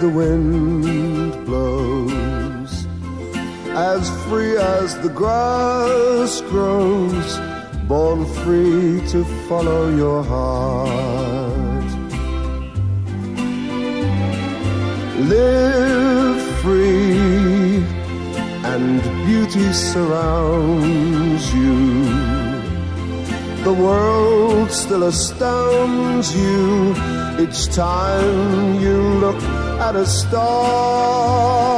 the wind blows, as free as the grass grows, born free to follow your heart. Live free, and beauty surrounds you. The world still astounds you each time you look at a star.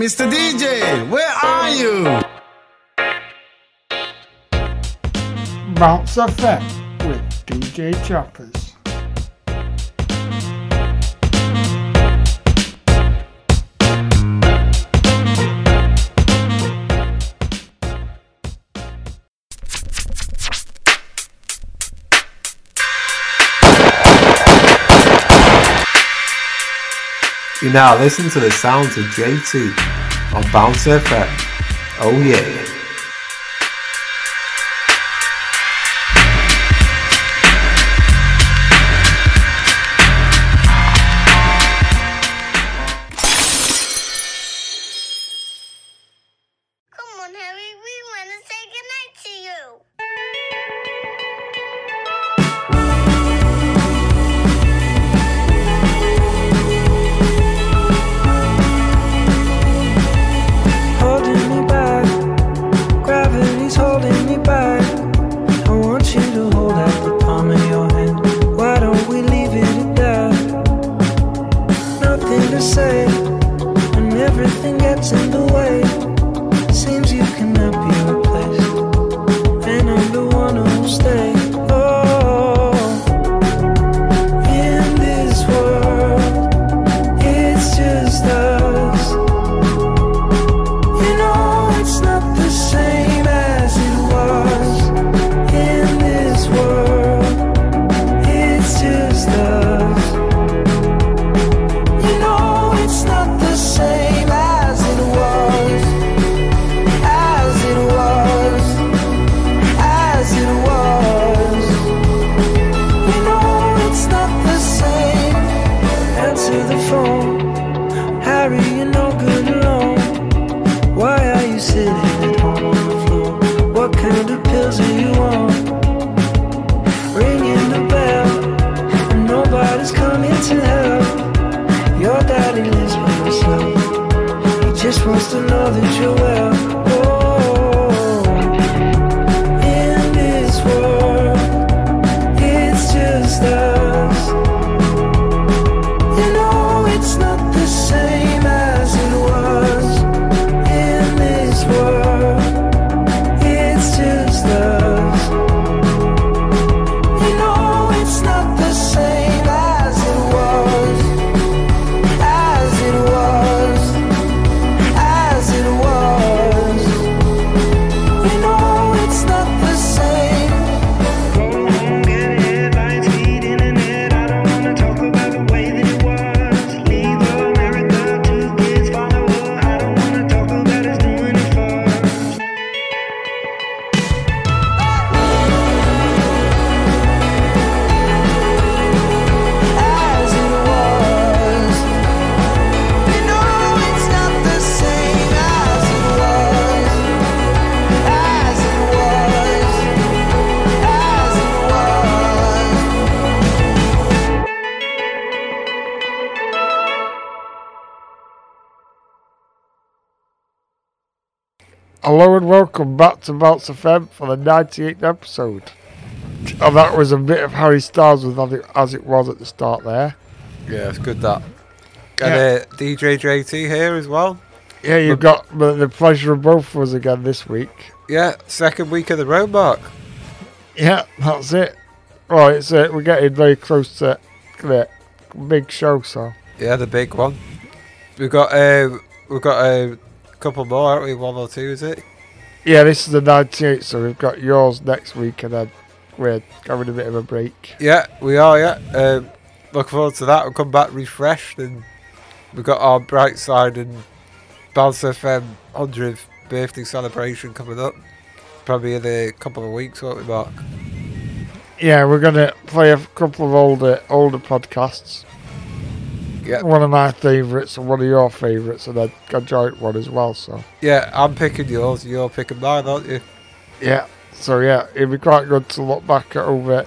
Mr. DJ, where are you? Bounce Effect with DJ Choppers. Now listen to the sounds of JT on Bounce Effect. Oh yeah. Welcome back to Bounce FM for the 98th episode. And that was a bit of Harry Styles with as it, as it was at the start there. Yeah, it's good that. Yeah. And uh, DJ JT here as well. Yeah, you've got the, the pleasure of both of us again this week. Yeah, second week of the road mark. Yeah, that's it. Right, so we're getting very close to the big show, so. Yeah, the big one. We've got uh, we've got a couple more, aren't we? One or two, is it? Yeah, this is the 98th, so we've got yours next week, and then we're having a bit of a break. Yeah, we are. Yeah, um, looking forward to that. We'll come back refreshed, and we've got our bright side and Bounce FM 100th birthday celebration coming up. Probably in a couple of weeks, won't we, Mark? Yeah, we're gonna play a couple of older older podcasts. Yeah, One of my favourites and one of your favourites, and then a joint one as well. So yeah. I'm picking yours. You're picking mine, aren't you? yeah, so yeah, it'd be quite good to look back at over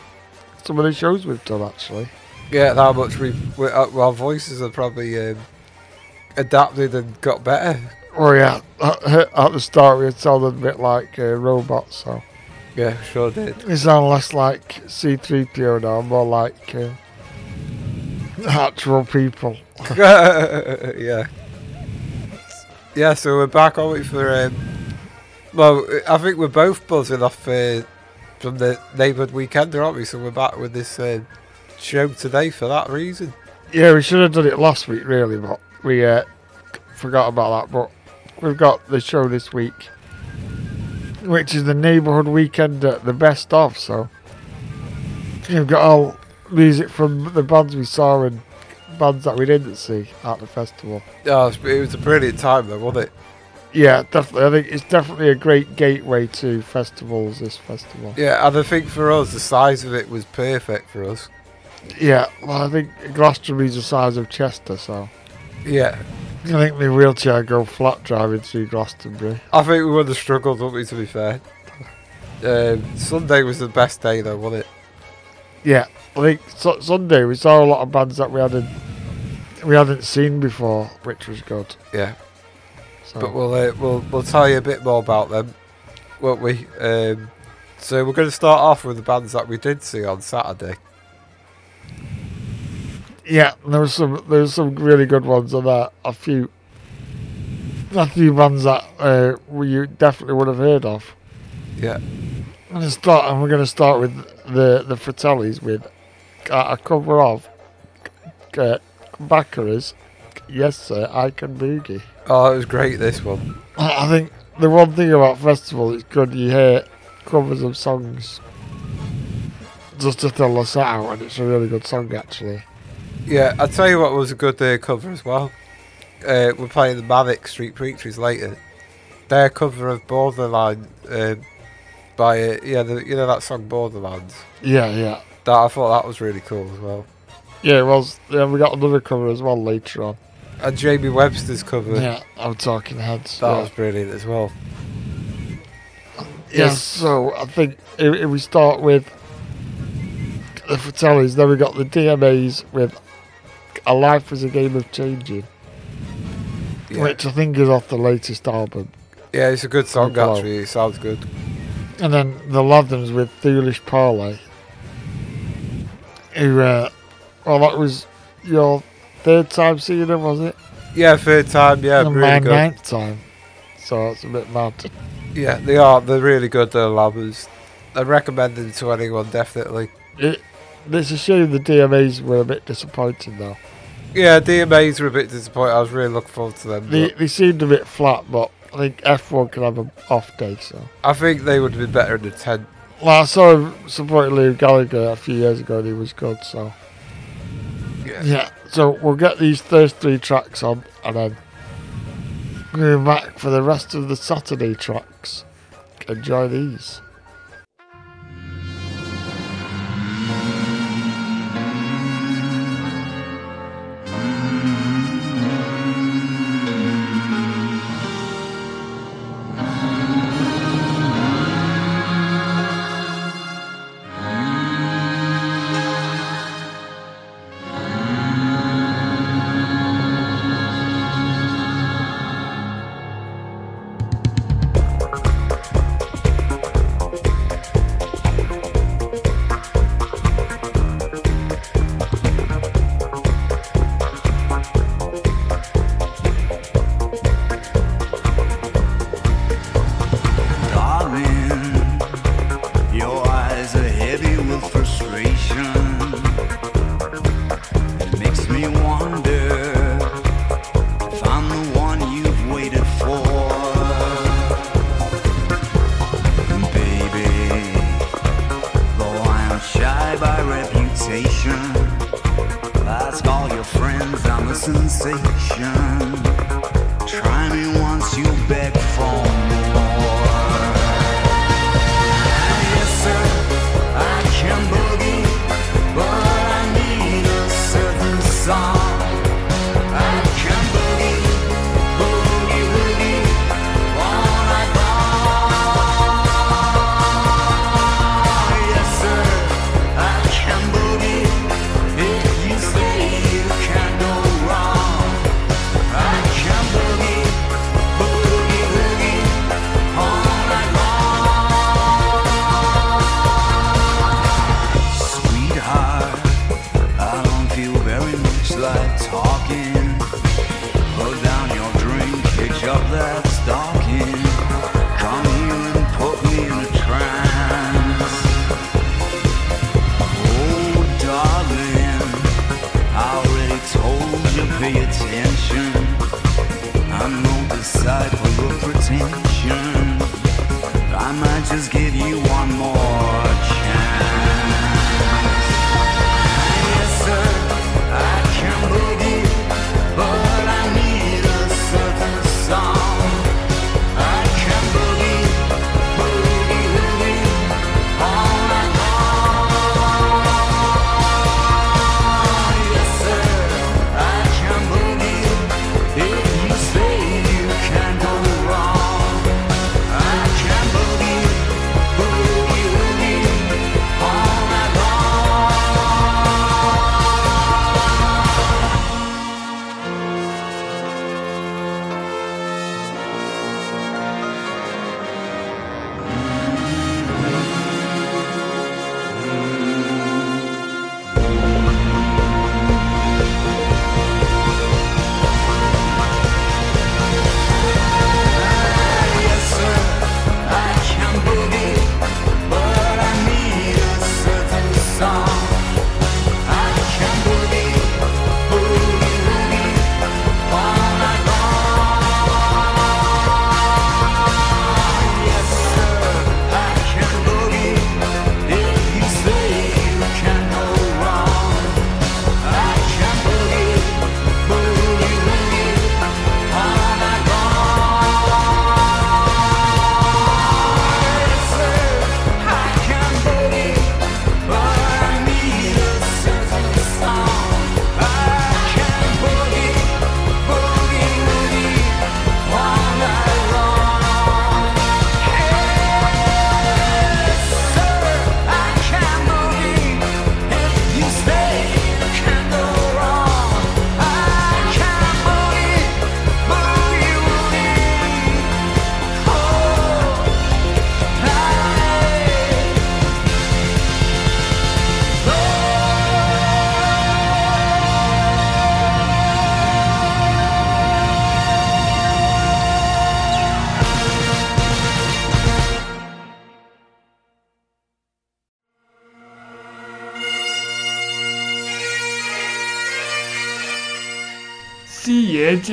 some of the shows we've done actually. Yeah, how much we've we, uh, our voices have probably um, adapted and got better. Oh yeah, at, at the start we sounded a bit like uh, robots, so Yeah, sure did. we sound less like C3PO now, more like uh, actual people. yeah. Yeah, so we're back on it for. Um, well, I think we're both buzzing off uh, from the neighbourhood weekend, aren't we? So we're back with this uh, show today for that reason. Yeah, we should have done it last week, really, but we uh, forgot about that. But we've got the show this week, which is the neighbourhood weekend, uh, the best of. So you've got all music from the bands we saw and bands that we didn't see at the festival. Oh, it was- a brilliant time, though, wasn't it? Yeah, definitely. I think it's definitely a great gateway to festivals. This festival. Yeah, and I think for us, the size of it was perfect for us. Yeah, well, I think Glastonbury's the size of Chester, so Yeah, I think the wheelchair go flat driving through Glastonbury. I think we would have struggled, wouldn't we, to be fair? Um, Sunday was the best day, though, wasn't it? Yeah, I think su- Sunday we saw a lot of bands that we hadn't we hadn't seen before, which was good. Yeah. So But we'll uh, we'll we'll tell you a bit more about them, won't we? Um, so we're going to start off with the bands that we did see on Saturday. yeah, there was some there was some really good ones on that. A few a few bands that uh, we you definitely would have heard of. Yeah, I'm gonna start, and we're gonna start with the the Fratellis with uh, a cover of uh, Baccara's. Yes, sir, I can boogie. oh, it was great this one. I think the one thing about festival is good you hear covers of songs just to fill us out, and it's a really good song actually. Yeah, I'll tell you what was a good uh, cover as well. Uh, we're playing the Manic Street Preachers later. Their cover of Borderline um, by uh, yeah, the, you know that song Borderlands. Yeah, yeah, That I thought that was really cool as well. yeah. It was. Yeah, we got another cover as well later on. And Jamie Webster's cover. Yeah, I'm talking heads. That yeah. was brilliant as well. Yeah, Yes. so I think if, if we start with the Fratellis, then we got the DMAs with A Life is a Game of Changing. Yeah. which I think is off the latest album. Yeah, it's a good song actually. It sounds good. And then the Lathams with Foolish Parlay. Who, uh, well, that was your third time seeing them, was it? Yeah, third time. Yeah, and really my good. ninth time. So it's a bit mad. Yeah, they are. They're really good. The Labbers. I recommend them to anyone definitely. It, it's a shame the DMAs were a bit disappointing though. Yeah, DMAs were a bit disappointed. I was really looking forward to them. They, they seemed a bit flat, but I think F1 can have an off day. So, I think they would have been better in the ten. well, I saw him supporting Liam Gallagher a few years ago, and he was good. So, Yeah. yeah. So we'll get these first three tracks on, and then go back for the rest of the Saturday tracks. Enjoy these.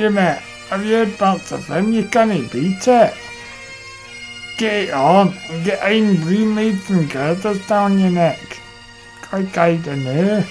you, mate. Have you heard about of them? You can't beat it. Get it on and get in green Maids and girders down your neck. Quite guiding her.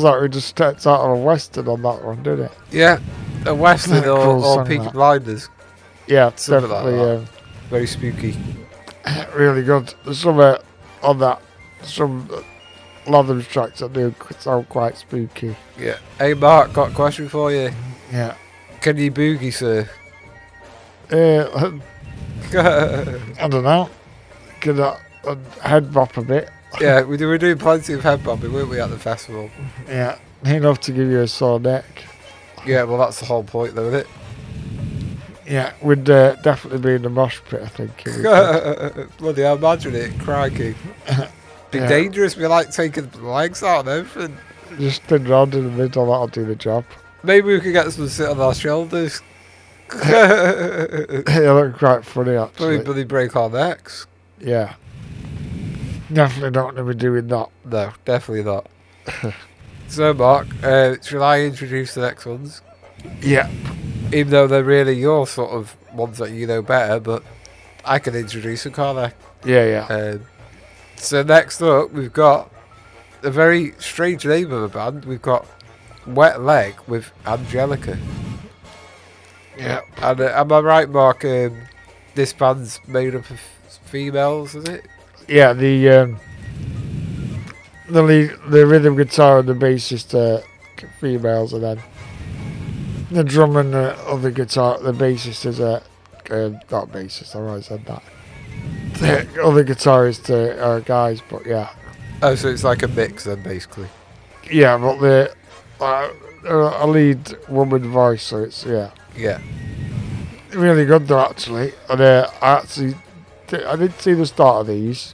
Feels like we just stepped out of a western on that one, didn't it? Yeah, a western or, or Peaky that. Blinders. Yeah, Something like definitely. that. Very spooky. really good. There's some uh, on that, some uh, Latham's tracks that do sound quite spooky. Yeah. Hey Mark, got a question for you. Yeah. Can you boogie, sir? Uh, I don't know. Could uh, uh, head bop a bit? Yeah, we do, we're doing plenty of head bobbing, weren't we, at the festival? Yeah, enough to give you a sore neck. Yeah, well, that's the whole point, though, isn't it? Yeah, we'd uh, definitely be in the mosh pit, I think. we could. it? Bloody hell, imagine it, crikey. Be Yeah. dangerous, we like taking the legs out and everything. Just spin round in the middle, that'll do the job. Maybe we could get some sit on our shoulders. It looked quite funny, Probably actually. bloody break our necks. Yeah. Definitely don't going to be doing that. No, definitely not. so, Mark, uh, shall I introduce the next ones? Yeah. Even though they're really your sort of ones that you know better, but I can introduce them, can't I? Yeah, yeah. Um, so next up, we've got a very strange name of a band. We've got Wet Leg with Angelica. Yeah. And uh, am I right, Mark? Um, this band's made up of females, is it? Yeah, the um, the lead, the rhythm guitar and the bassist are females, and then the drum and the other guitar, the bassist is a uh, not bassist. I already said that. The other guitarist uh, are guys, but yeah, Oh, so it's like a mix then, basically. yeah, but the uh, a lead woman voice, so it's yeah, Yeah. really good though actually. And uh, I actually I didn't see the start of these,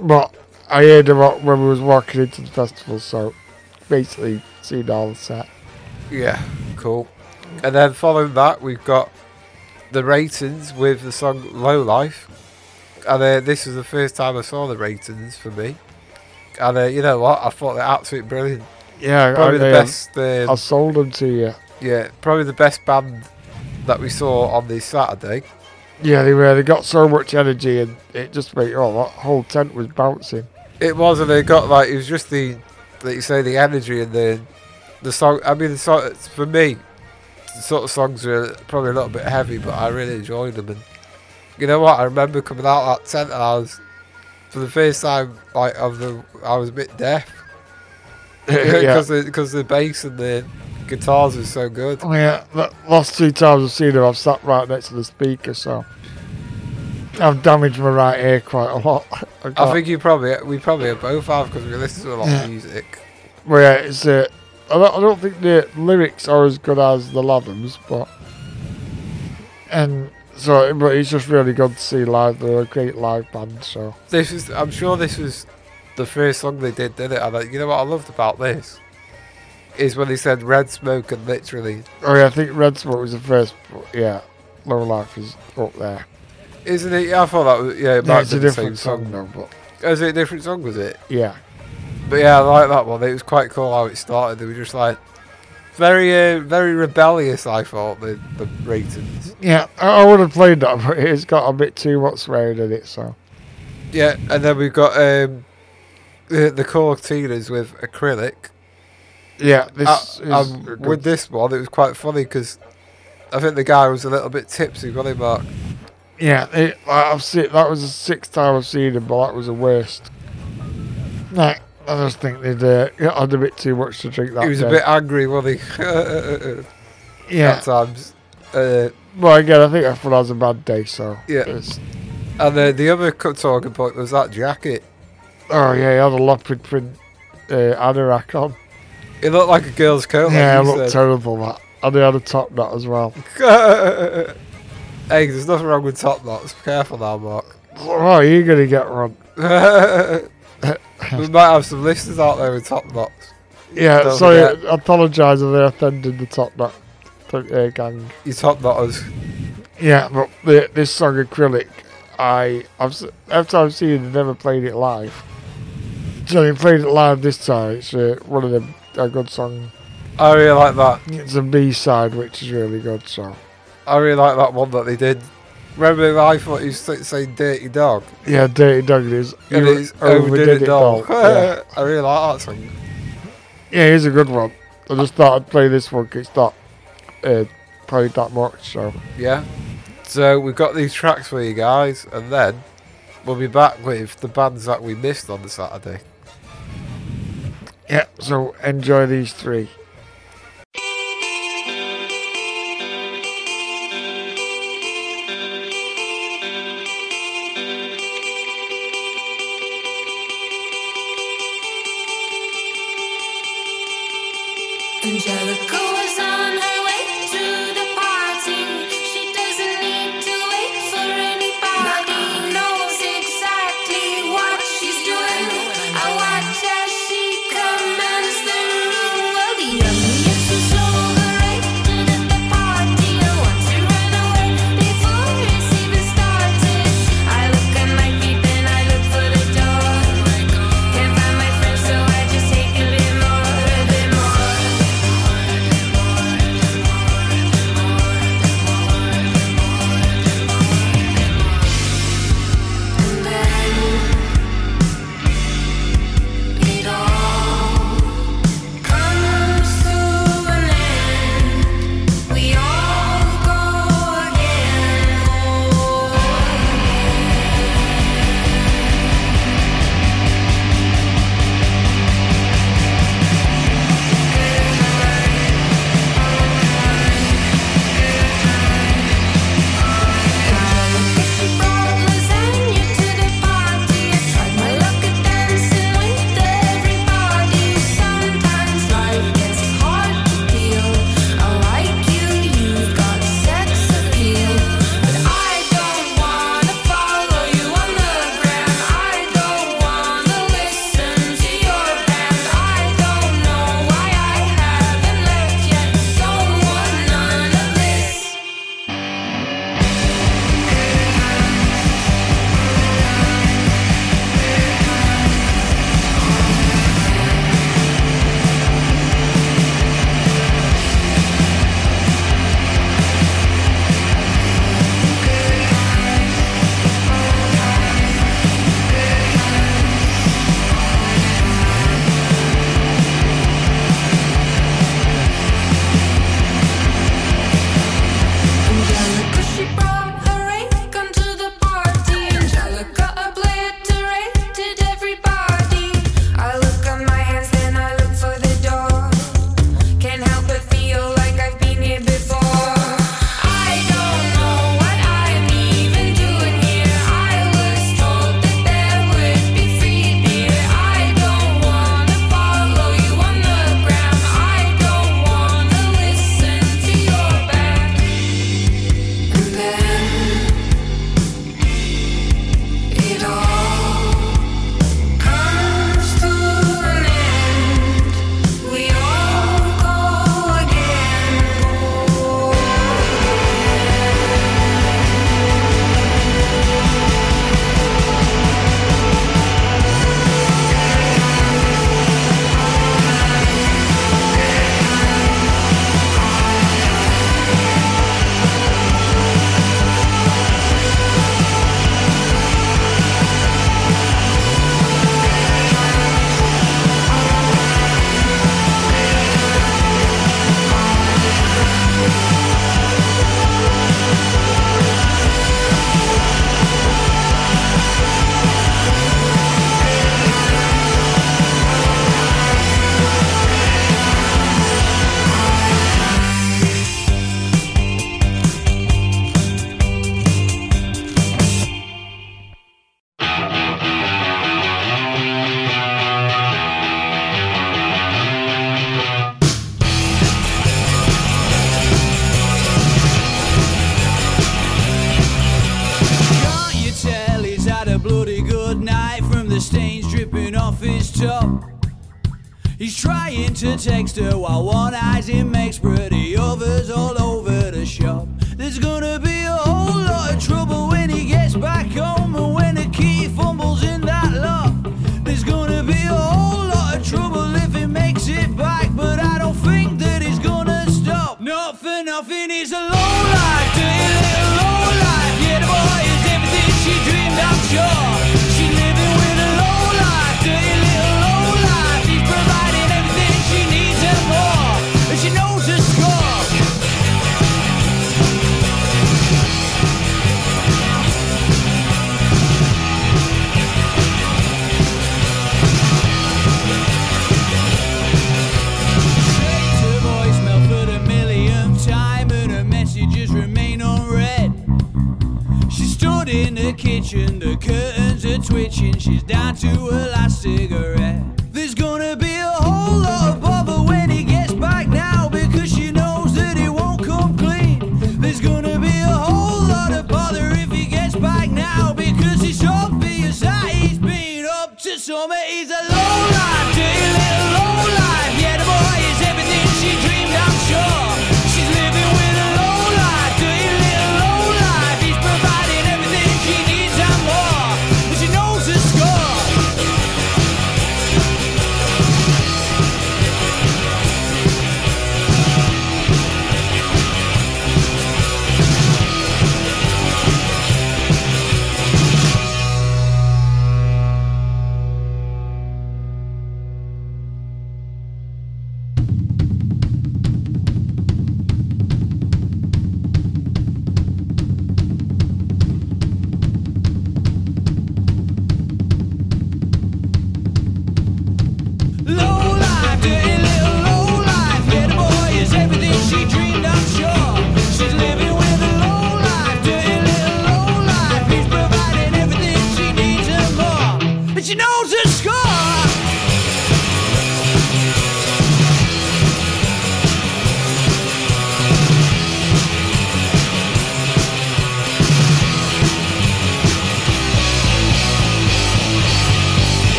but I heard about when we was walking into the festival, so basically seen all the set. Yeah, cool. And then following that, we've got the Reytons with the song Low Life. And uh, this was the first time I saw the Reytons for me. And uh, you know what? I thought they're absolutely brilliant. Yeah, Probably I, the best. Um, I sold them to you. yeah, probably the best band that we saw on this Saturday. Yeah, they were. They got so much energy, and it just made oh, that whole tent was bouncing. It was, and they got like it was just the, like you say, the energy and the, the song. I mean, the song for me, the sort of songs are probably a little bit heavy, but I really enjoyed them. And you know what? I remember coming out that tent, and I was for the first time like of the, I was a bit deaf yeah. because the because the bass and the guitars are so good. Oh, yeah, the last two times I've seen them, I've sat right next to the speaker, so I've damaged my right ear quite a lot. I, I think you probably we probably have both have because we listen to a lot Yeah. of music. Well, yeah, it's uh, I don't, I don't think the lyrics are as good as the Lathams, but and so but it's just really good to see live. They're a great live band. So This is I'm sure this was the first song they did, did it? And like, you know what I loved about this is when they said red smoke and literally oh yeah, I think Red Smoke was the first. Yeah, Low Life is up there. isn't it? Yeah, I thought that was yeah. It Yeah, it's a the same different song song. though, but Was it a different song? Was it? yeah, But yeah, I like that one. It was quite cool how it started. They were just like very, uh, very rebellious. I thought the the Reytons. yeah. I, I would have played that, but it's got a bit too much swearing in it. So Yeah, and then we've got um, the the Courteeners with acrylic. Yeah, this Uh, is um, with this one, it was quite funny because I think the guy was a little bit tipsy, wasn't he, Mark? Yeah, it, I've seen that was the sixth time I've seen him, but that was the worst. Nah, I just think they'd uh, had a bit too much to drink that He was day. a bit angry, wasn't he? yeah. At times. Uh, Well, again, I think everyone has a bad day, so Yeah. it's- and then the other talking point was that jacket. oh yeah, he had a leopard print uh, anorak on. It looked like a girl's coat. yeah, it like you looked terrible. That and he had a top knot as well. hey, there's nothing wrong with top knots. Be careful now, Mark. Oh, you're gonna get wrong? we might have some listeners out there with top knots. Yeah, Don't sorry, forget. I apologise if I offended the top knot uh, gang. You top knotters. Yeah, but the, this song acrylic, I I've time I've seen it, I've never played it live. So they played it live this time. It's uh, one of the a good song. I really like that. It's a B side, which is really good. So I really like that one that they did. Remember, I thought you saying "Dirty Dog." yeah, Dirty Dog is And you it's overdid it, dog. Yeah. I really like that song. yeah, it's a good one. I just thought I'd play this one it's not uh, played that much. So Yeah. So we've got these tracks for you guys, and then we'll be back with the bands that we missed on the Saturday. Yeah, so enjoy these three.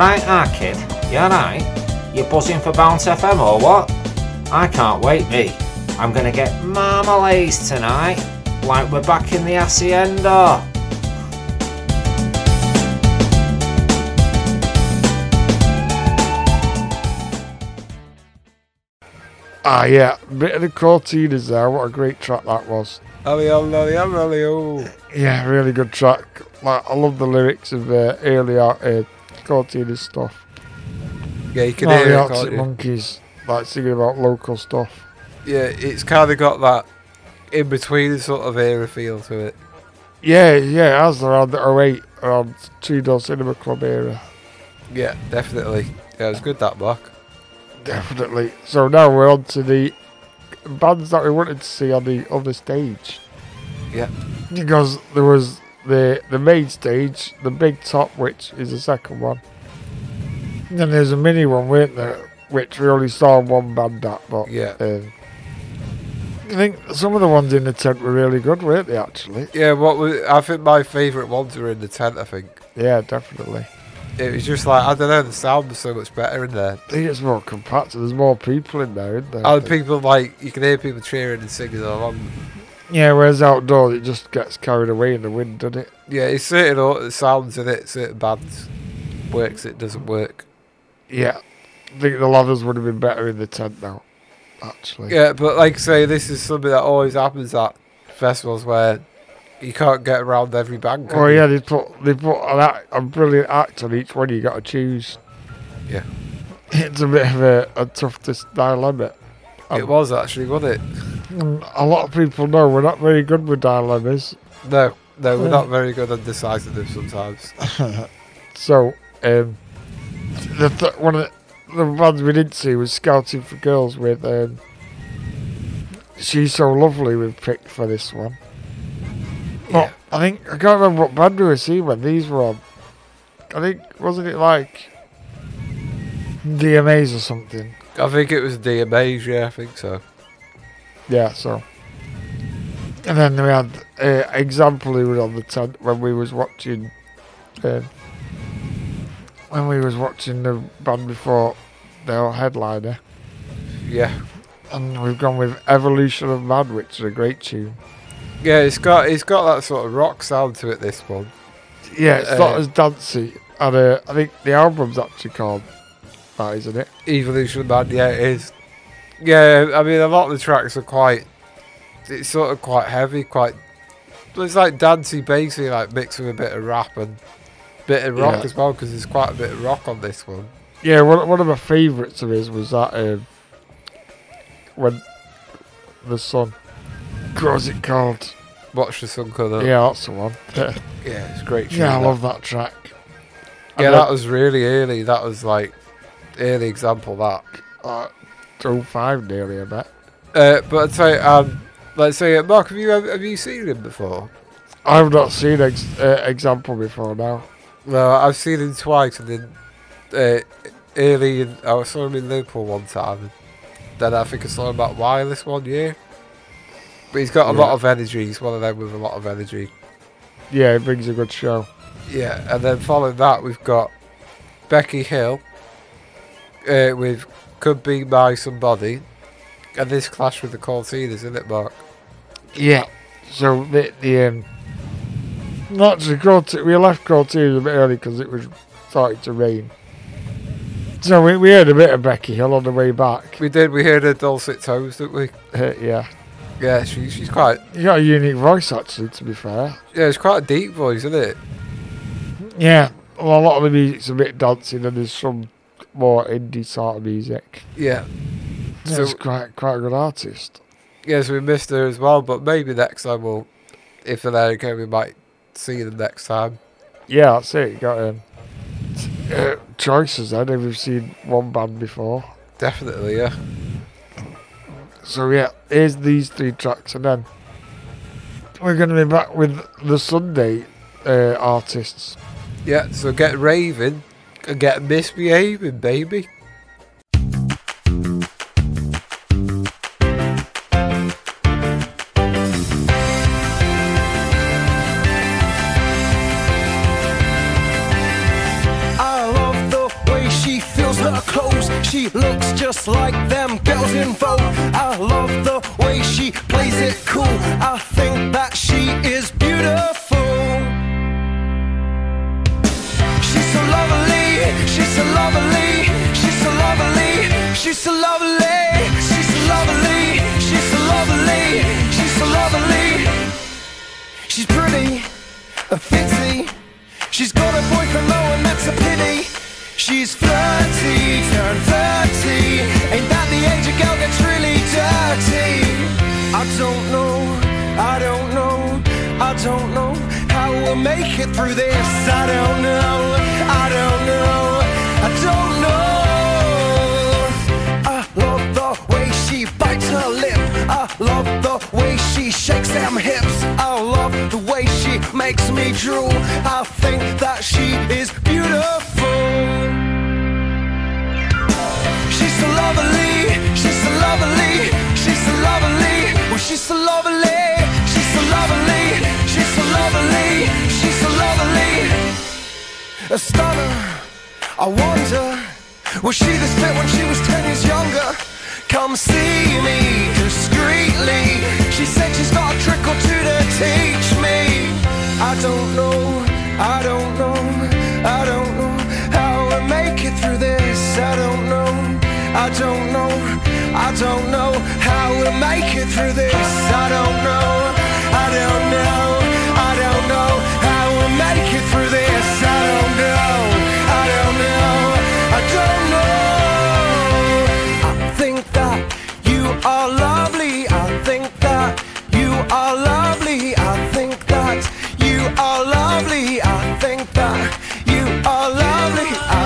Alright, ah, kid. You alright? You buzzing for Bounce FM or what? I can't wait, me. I'm gonna get marmalades tonight. Like we're back in the Hacienda. Ah, yeah, bit of the Courteeners there. What a great track that was. Yeah, really good track. Like, I love the lyrics of uh, early art, uh, Courteeners stuff. Yeah, you can Like hear the it, Arctic? Monkeys, like singing about local stuff. Yeah, it's kind of got that in between sort of era feel to it. Yeah, yeah, it has around the 08, around Two Door Cinema Club era. Yeah, definitely. Yeah, it was good that block. Definitely. So now we're on to the bands that we wanted to see on the on the stage. Yeah. Because there was the the main stage, the big top, which is the second one. And then there's a mini one, weren't there? Which we only saw one band at, but Yeah. um, I think some of the ones in the tent were really good, weren't they? Actually, Yeah, what was I think my favourite ones were in the tent. I think yeah, definitely. it was just like I don't know, the sound was so much better in there. I think it's more compact. There's more people in there, isn't there? And people like you can hear people cheering and singing along. Yeah, whereas outdoors it just gets carried away in the wind, doesn't it? Yeah, it's certain sounds in it, certain bands works, it doesn't work. Yeah, I think the ladders would have been better in the tent now, actually. Yeah, but like I say, this is something that always happens at festivals where you can't get around every band. Oh you? yeah, they put they put an act, a brilliant act on each one. You got to choose. Yeah. It's a bit of a, a tough dis- dilemma. It was actually, wasn't it? A lot of people know we're not very good with dilemmas. No, no, we're Yeah. not very good at deciding them sometimes. So, um, the th- one of the, the bands we didn't see was Scouting for Girls with um, She's So Lovely we've picked for this one. But I think, I can't remember what band we were seeing when these were on. I think, wasn't it like DMAs or something? I think it was DMAs, yeah, I think so. Yeah, so. And then we had uh, Example who was on the tent when we was watching, um, when we was watching the band before their headliner, Yeah. and we've gone with Evolution of Man, which is a great tune. Yeah, it's got it's got that sort of rock sound to it, this one. Yeah, it's not Uh, as dancey, and uh, I think the album's actually called that, isn't it? Evolution Man, yeah, it is. Yeah, I mean, a lot of the tracks are quite. It's sort of quite heavy, quite. It's like dancey, bassy, like mixed with a bit of rap and bit of rock Yeah. as well, because there's quite a bit of rock on this one. Yeah, one, one of my favourites of his was that um, when the sun. What it called? Watch the sun come up. Yeah, that's the one. Yeah, it's great. Yeah, I tune, love that track. Yeah, that was really early. That was like early Example of that. Uh, 05 nearly, I bet. Uh, but I'd say, um, let's say, uh, Mark, have you have, have you seen him before? I've not seen ex- uh, Example before now. No, I've seen him twice, and then uh, early, in, I saw him in Liverpool one time. Then I think I saw him at Wireless one year. But he's got a lot of energy. He's one of them with a lot of energy. Yeah, it brings a good show. Yeah, and then following that, we've got Becky Hill uh, with Could Be by Somebody. And this clash with the Courteeners, isn't it, Mark? Yeah. So the the um, not just Corti- we left Cortez a bit early because it was starting to rain. So we, we heard a bit of Becky Hill on the way back. We did, we heard her dulcet tones, didn't we? Uh, yeah, Yeah, she, she's quite, you got a unique voice actually. To be fair, yeah, it's quite a deep voice, isn't it? yeah. Well, a lot of the music's a bit dancing, and there's some more indie sort of music. Yeah. Yeah, So- it's quite quite a good artist. Yes, we missed her as well, but maybe next time we'll, if they're there again, we might see them next time. Yeah, that's it. You got um, uh, choices then if you've seen one band before. Definitely, yeah. So yeah, here's these three tracks, and then we're going to be back with the Sunday uh, artists. Yeah, so get raving get misbehaving, baby. She's flirty, turned 30. Ain't that the age a girl gets really dirty? I don't know, I don't know, I don't know how we'll make it through this. I don't know, I don't know, I don't know. I love the way she bites her lip. I love the way she shakes them hips. I love the way she makes me drool. I think that she is beautiful. Lovely, she's so lovely. Oh, she's so lovely, she's so lovely, she's so lovely, she's so lovely. A stunner, I wonder, was she this fit when she was 10 years younger? Come see me discreetly. She said she's got a trick or two to teach me. I don't know, I don't know, I don't know how I make it through this. I don't know, I don't know, I don't know how we'll make it through this. I don't know, I don't know, I don't know how we'll make it through this. I don't know, I don't know, I don't know. I think that you are lovely. I think that you are lovely. I think that you are lovely. I think that you are lovely. I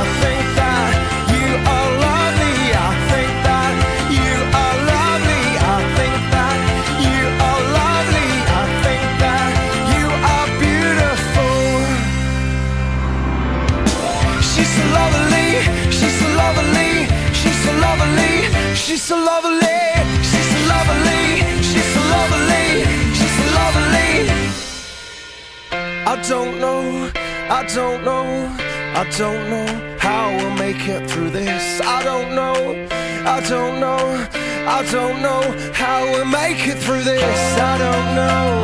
don't know, I don't know, I don't know how we'll make it through this. I don't know, I don't know, I don't know how we'll make it through this. I don't know,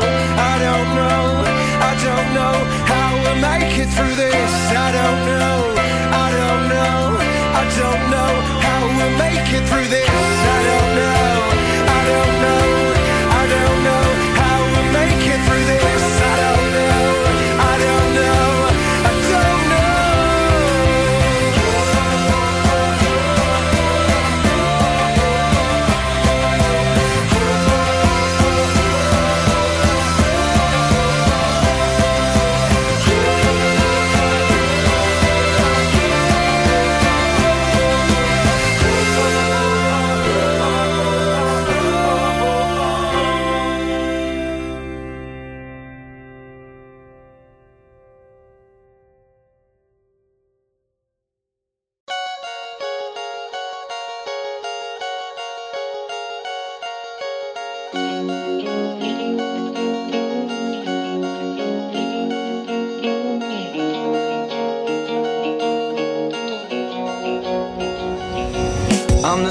I don't know, I don't know how we'll make it through this. I don't know, I don't know, I don't know how we'll make it through this. I don't know, I don't know,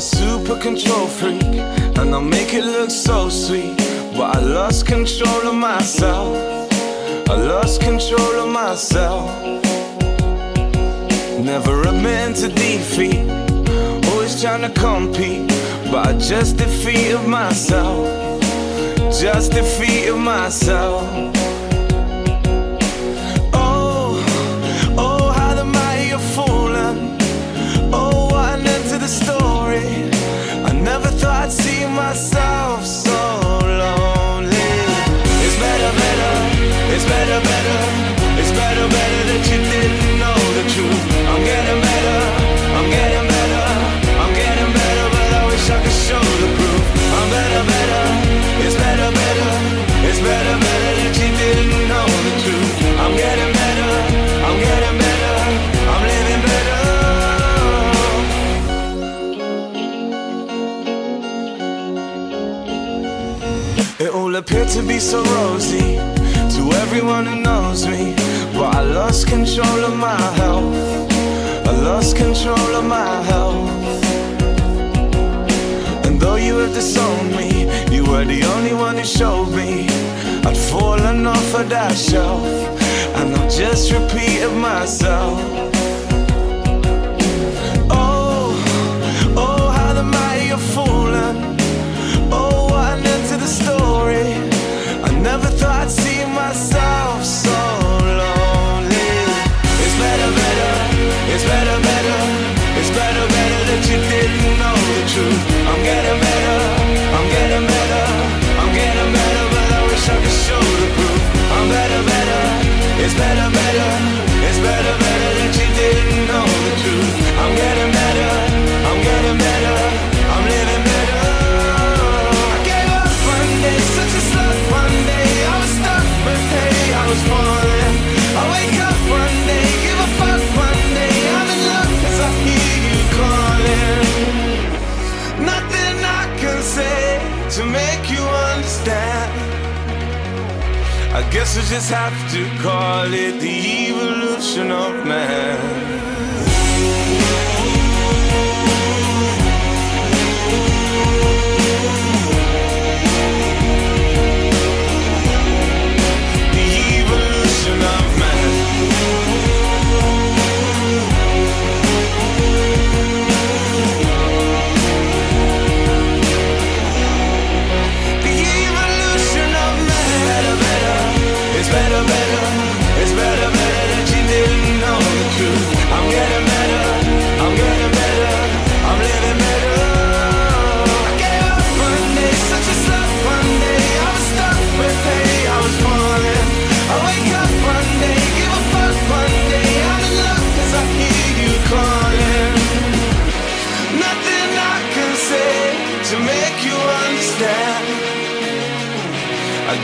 I'm super control freak, and I'll make it look so sweet. But I lost control of myself. I lost control of myself. Never admit to defeat, always trying to compete. But I just defeated myself. Just defeated myself. so rosy to everyone who knows me. But I lost control of my health. I lost control of my health. And though you have disowned me, you were the only one who showed me I'd fallen off of that shelf. And I just repeated myself. Guess we just have to call it the evolution of man.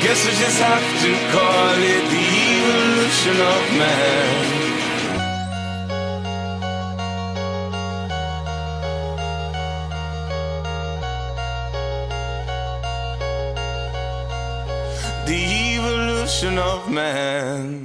guess we just have to call it the evolution of man. The evolution of man.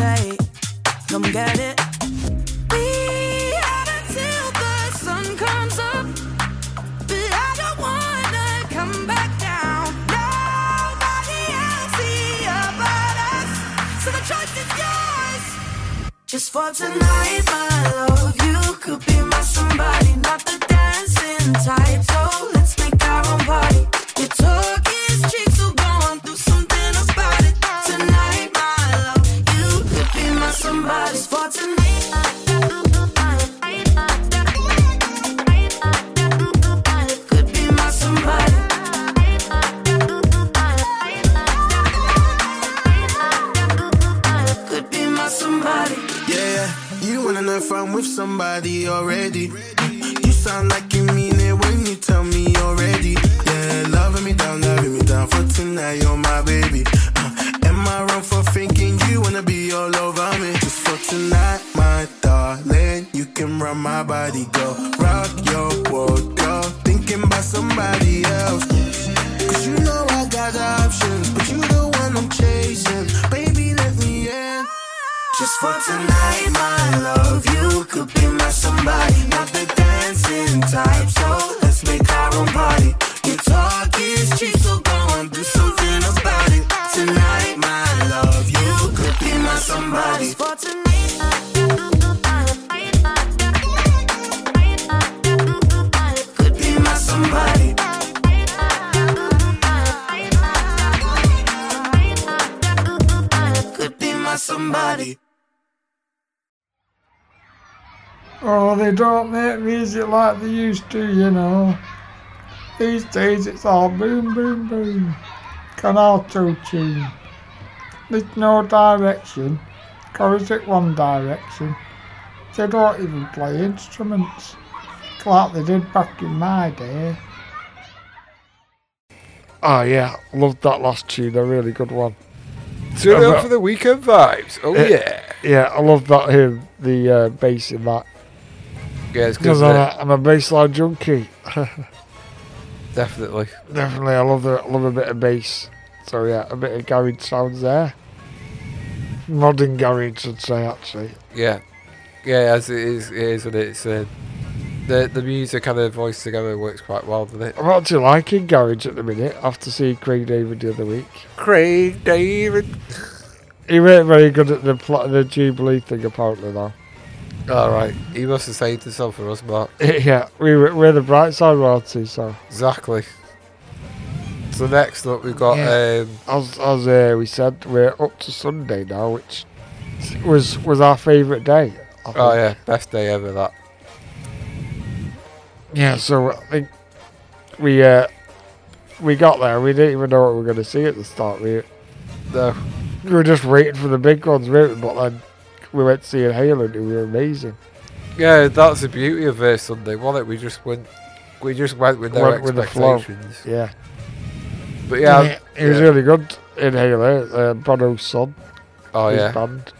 Come get it. We until the sun comes up, but I don't wanna come back down. Nobody else us, so the choice is yours. Just for tonight, my love, you could be my somebody, not the dancing type. So. To, you know. These days it's all boom, boom, boom. Can auto tune. There's no direction. Chorus at one direction. They don't even play instruments. Like they did back in my day. Oh yeah, loved that last tune, a really good one. Turn it Uh, up for the weekend vibes. Oh Uh, yeah. Yeah, I love that him, the uh, bass in that. Yeah, it's Because good. I'm, isn't a- I'm a bassline junkie. Definitely. Definitely, I love the I love a bit of bass. So yeah, a bit of garage sounds there. Modern garage, I'd say actually. Yeah. Yeah, as it is, it is, and it's uh, the the music and the voice together works quite well, doesn't it? I'm actually liking garage at the minute. After seeing Craig David the other week, Craig David. he weren't very good at the pl- the Jubilee thing apparently though. All right, he must have saved himself for us, Mark. yeah, we were, the bright side royalty, so Exactly. So next up, we've got Yeah. um, as as uh, we said, we're up to Sunday now, which was was our favourite day. Oh yeah, best day ever. That Yeah, so I think we uh, we got there. We didn't even know what we were going to see at the start. We no, we were just waiting for the big ones, weren't? But then we went to see Inhaler, and we were amazing. yeah, that's the beauty of uh, Sunday, wasn't it? We just went, we just went with no Went with the flow. Yeah, But yeah, it, it was yeah. really good. Inhaler, uh, Bono's son, Oh yeah, band.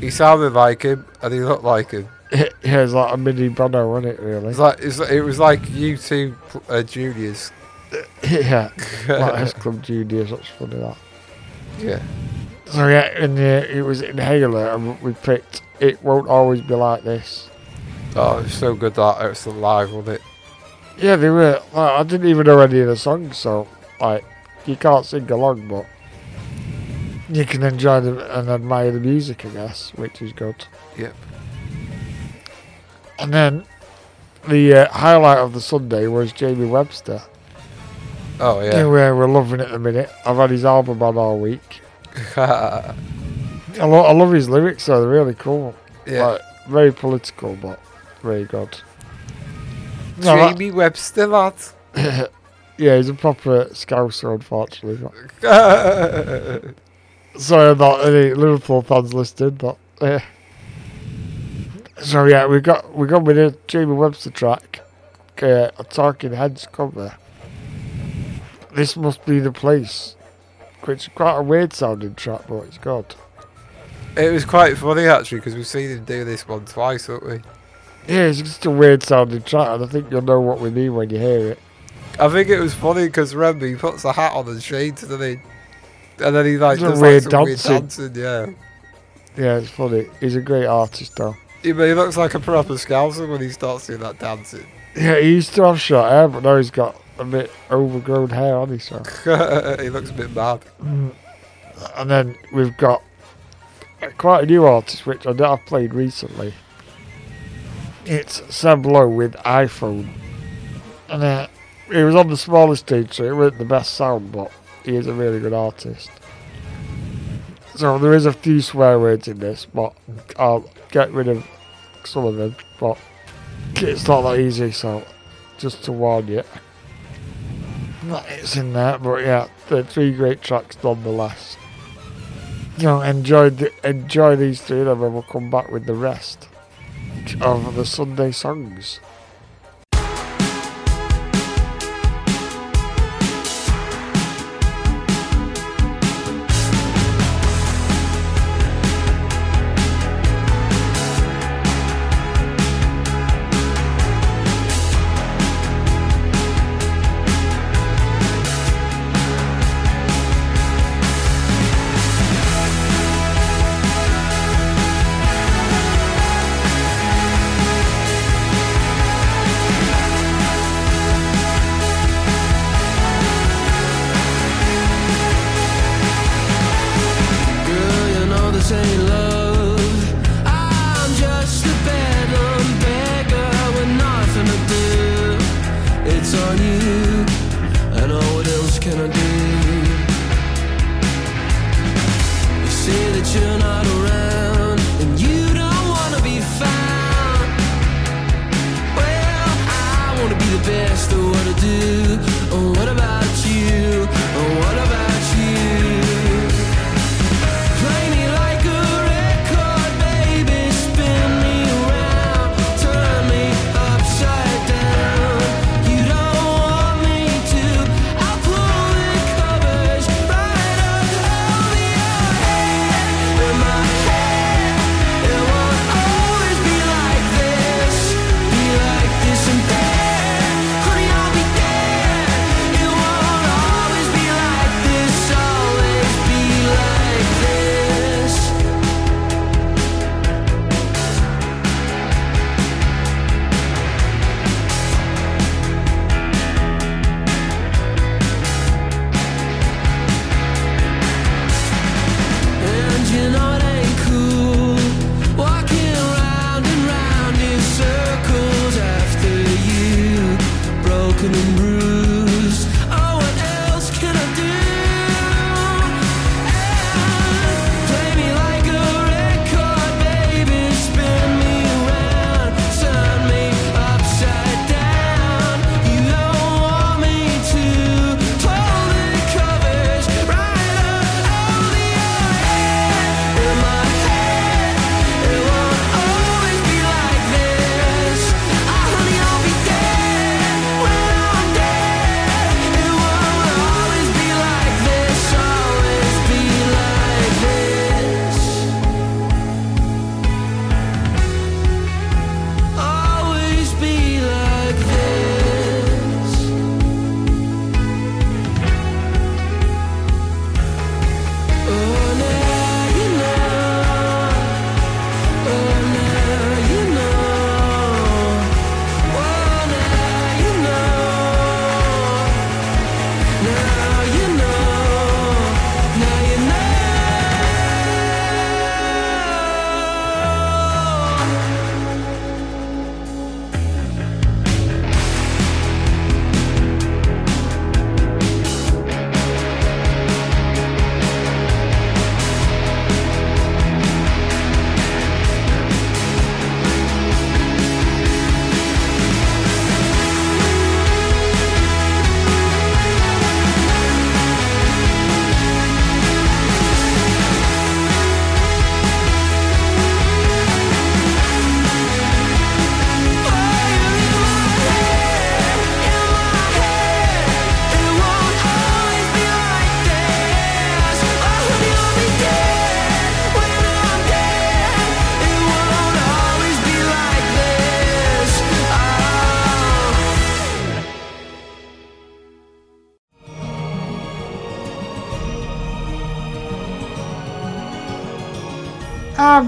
he sounded like him, and he looked like him. yeah, it's like a mini Bono, wasn't it? Really? It's like it's, it was like U2 uh, juniors. yeah, like S Club Juniors. That's funny that. Yeah, So yeah, and uh, it was Inhaler, and we picked. It won't always be like this. oh, it's so good that it was live, wasn't it? Yeah, they were. Like, I didn't even know any of the songs, so like you can't sing along, but you can enjoy the, and admire the music, I guess, which is good. Yep. And then the uh, highlight of the Sunday was Jamie Webster. Oh Yeah, yeah. we're, we're loving it at the minute. I've had his album on all week. Yeah. I, lo- I love his lyrics, though. They're really cool. Yeah. Like, very political, but very good. No, that- Jamie Webster, lad. yeah, he's a proper scouser, unfortunately. Sorry about any Liverpool fans listening, but uh, so yeah, we got we got with a Jamie Webster track, uh, a Talking Heads cover. This must be the place, which is quite a weird sounding track, but it's good. It was quite funny actually because we've seen him do this one twice, haven't we? Yeah, it's just a weird sounding track, and I think you'll know what we mean when you hear it. I think it was funny because remember he puts a hat on and shades, doesn't he? And then he like Some does weird like some dancing. weird dancing, yeah. Yeah, it's funny. He's a great artist, though. He, he looks like a proper scouser when he starts doing that dancing. Yeah, he used to have short hair, but now he's got a bit overgrown hair on his so. he looks a bit bad. Mm. And then we've got quite a new artist, which I have played recently. It's Sam Lowe with iPhone. And uh, he was on the smaller stage, so it wasn't the best sound, but he is a really good artist. So there is a few swear words in this, but I'll get rid of some of them. But it's not that easy, so just to warn you. It's in there, but yeah, the three great tracks nonetheless. You know, enjoy the, enjoy these three, and then we'll come back with the rest of the Sunday songs.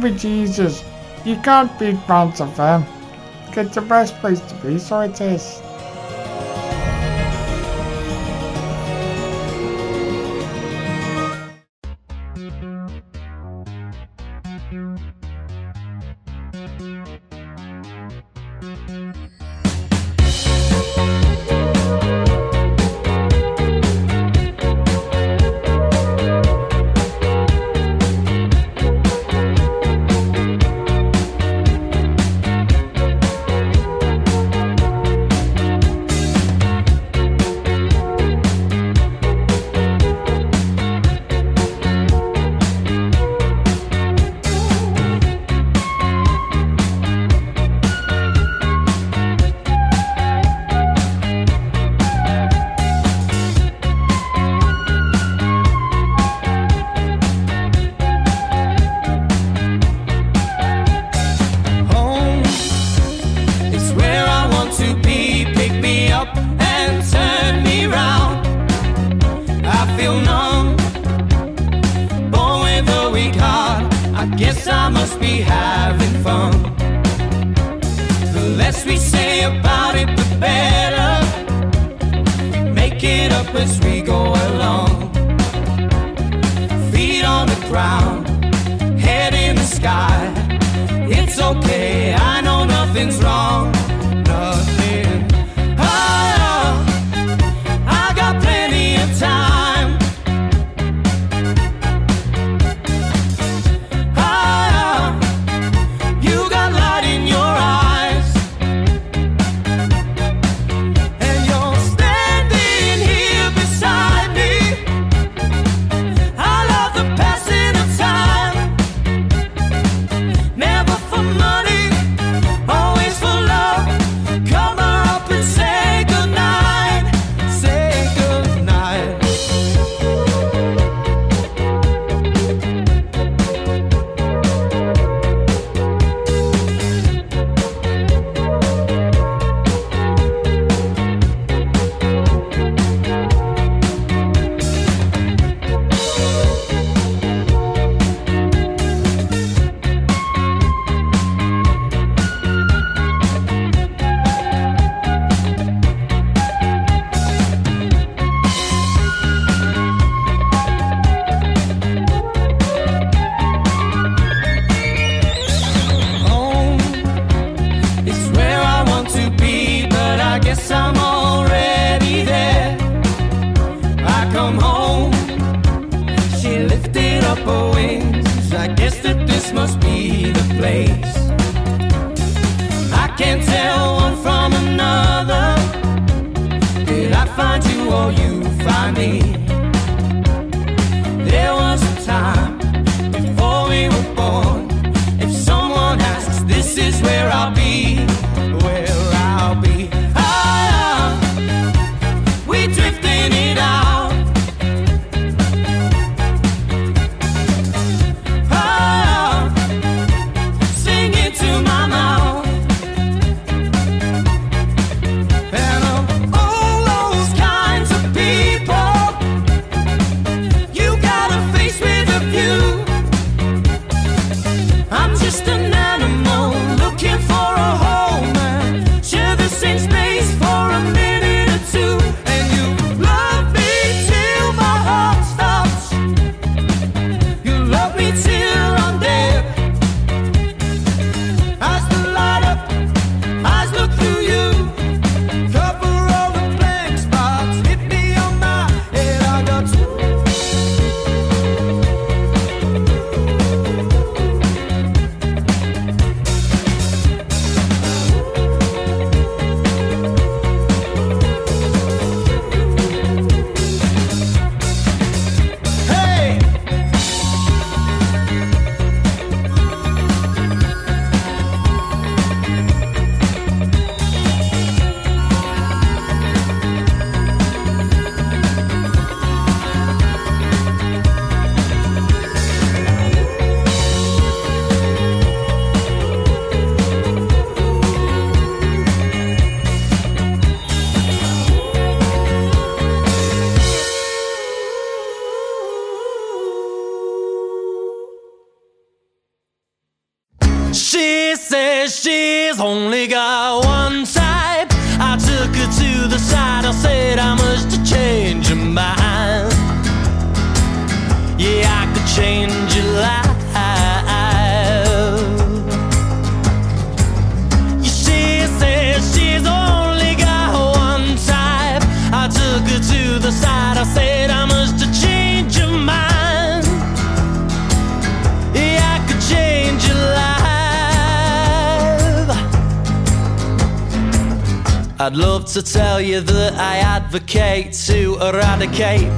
remember Jesus. You can't beat bounce of them. It's the best place to be, so it is.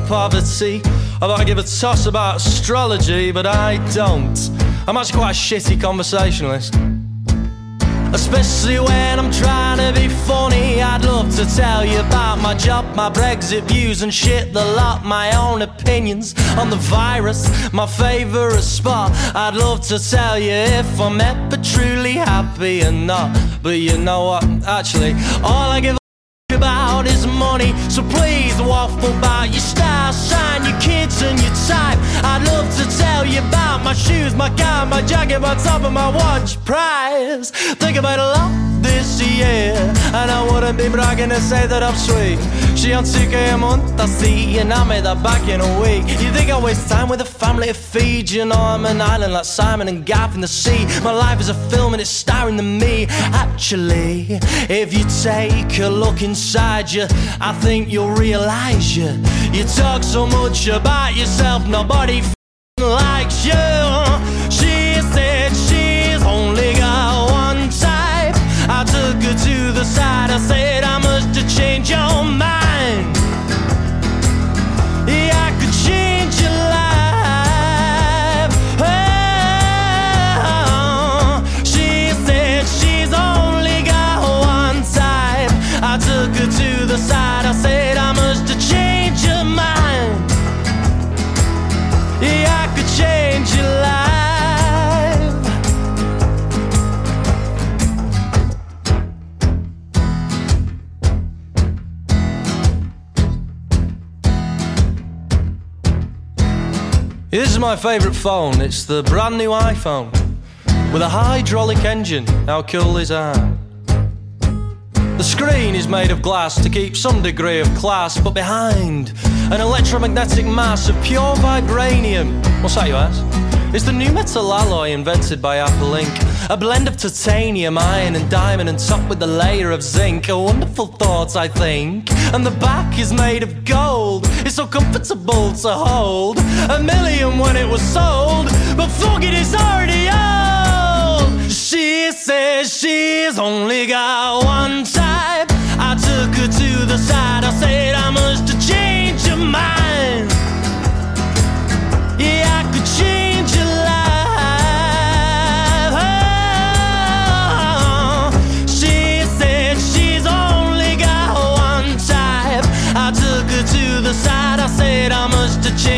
Poverty. Although I give a toss about astrology, but I don't. I'm actually quite a shitty conversationalist. Especially when I'm trying to be funny. I'd love to tell you about my job, my Brexit views and shit, the lot, my own opinions on the virus, my favourite spot. I'd love to tell you if I'm ever truly happy or not. But you know what? Actually, all I give a about is money. So please waffle about your my shoes, my car, my jacket, my top of my watch price. Think about a lot this year, and I wouldn't be bragging to say that I'm sweet. She on 2k a month, I see, and I made that back in a week. You think I waste time with a family to feed? You know I'm an island like Simon and Gav in the sea. My life is a film and it's starring the me. Actually, if you take a look inside you, I think you'll realize you. You talk so much about yourself, nobody plusieurs my favourite phone. It's the brand new iPhone with a hydraulic engine. How cool is that? The screen is made of glass to keep some degree of class, but behind an electromagnetic mass of pure vibranium. What's that, you ask? It's the new metal alloy invented by Apple Inc. A blend of titanium, iron, and diamond, and topped with a layer of zinc. A wonderful thought, I think. And the back is made of gold. It's so comfortable to hold. A million when it was sold. but forget is already old. She says she's only got one type. I took her to the side. I said I must change your mind.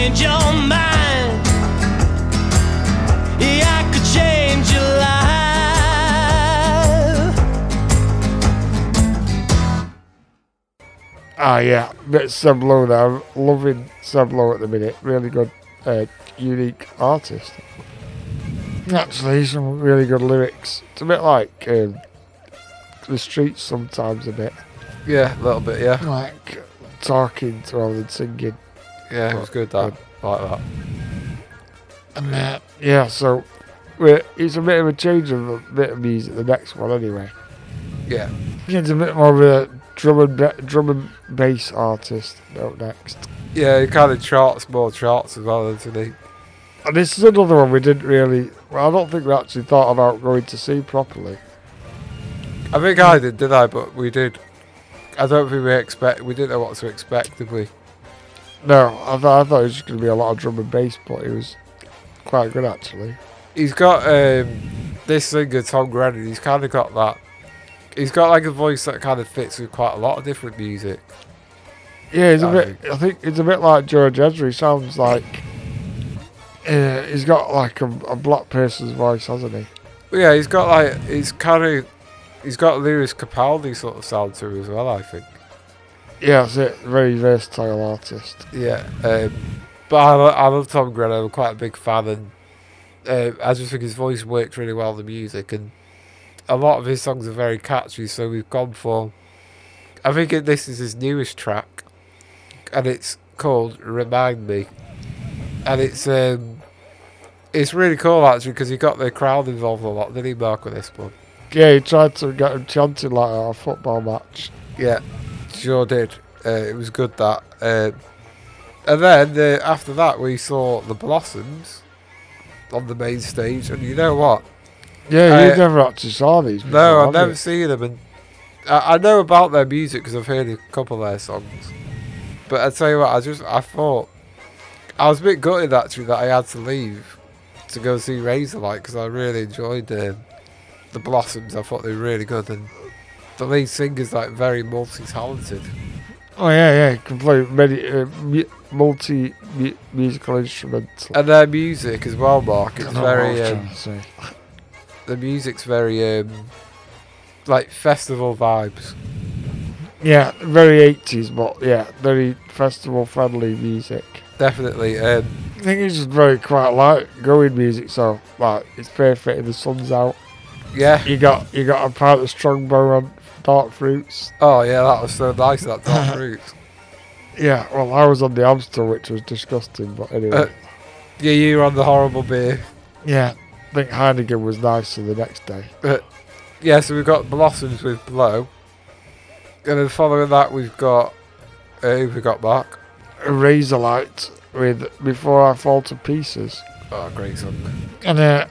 Change your mind. Yeah, I could change your life. Ah, yeah, bit Seb Lowe there. I'm loving Seb Lowe at the minute. Really good, uh, unique artist. Actually, some really good lyrics. It's a bit like um, the streets sometimes, a bit. Yeah, a little bit, yeah. Like talking rather than singing. Yeah, it was good that. I like that. And uh, yeah, so we're, it's a bit of a change of a bit of music. The next one, anyway. Yeah. It's a bit more of a drum and ba- drum and bass artist up next. Yeah, he kind of charts more charts as well, doesn't he? And this is another one we didn't really. Well, I don't think we actually thought about going to see properly. I think I did, did I? But we did. I don't think we expect. We didn't know what to expect, did we? No, I, th- I thought it was just going to be a lot of drum and bass, but it was quite good actually. He's got um, this singer Tom Grennan. He's kind of got that. He's got like a voice that kind of fits with quite a lot of different music. Yeah, he's a I bit. I think it's a bit like George Ezra. He sounds like. Uh, he's got like a, a black person's voice, hasn't he? But yeah, he's got like he's kind of he's got Lewis Capaldi sort of sound to him as well. I think. Yeah, that's it. Very versatile artist. Yeah, um, but I, lo- I love Tom Grennan. I'm quite a big fan, and uh, I just think his voice works really well in the music, and a lot of his songs are very catchy. So we've gone for. I think this is his newest track, and it's called "Remind Me," and it's um, it's really cool actually because he got the crowd involved a lot. Did he, Mark, with this one? Yeah, he tried to get him chanting like at a football match. Yeah, sure did. Uh, it was good that. Um, and then uh, after that, we saw the Blossoms on the main stage, and you know what? Yeah, you I- never actually saw these. Before, No, I've never you? seen them, and I, I know about their music because I've heard a couple of their songs. But I tell you what, I just I thought I was a bit gutted actually that I had to leave to go see Razorlight because I really enjoyed um, the Blossoms. I thought they were really good, and the lead singer's like very multi-talented. Oh yeah, yeah, he can play many uh, mu- multi mu- musical instruments. And their music as well, Mark. It's I know what I very. Um, trying to say. the music's very um, like festival vibes. Yeah, very eighties, but yeah, very festival friendly music. Definitely. Um, I think it's just very quite light going music, so like it's perfect if the sun's out. Yeah. You got you got a pint of Strongbow on dark fruits. oh yeah, that was so nice. That dark fruits. Yeah, well I was on the Amstel which was disgusting, but anyway. Uh, yeah, you were on the horrible beer. yeah. I think Heineken was nicer the next day. Uh, yeah, so we've got Blossoms with Blow. And then following that, we've got. Uh, who we got, Mark? A Razorlight with Before I Fall to Pieces. Oh, great song. And uh,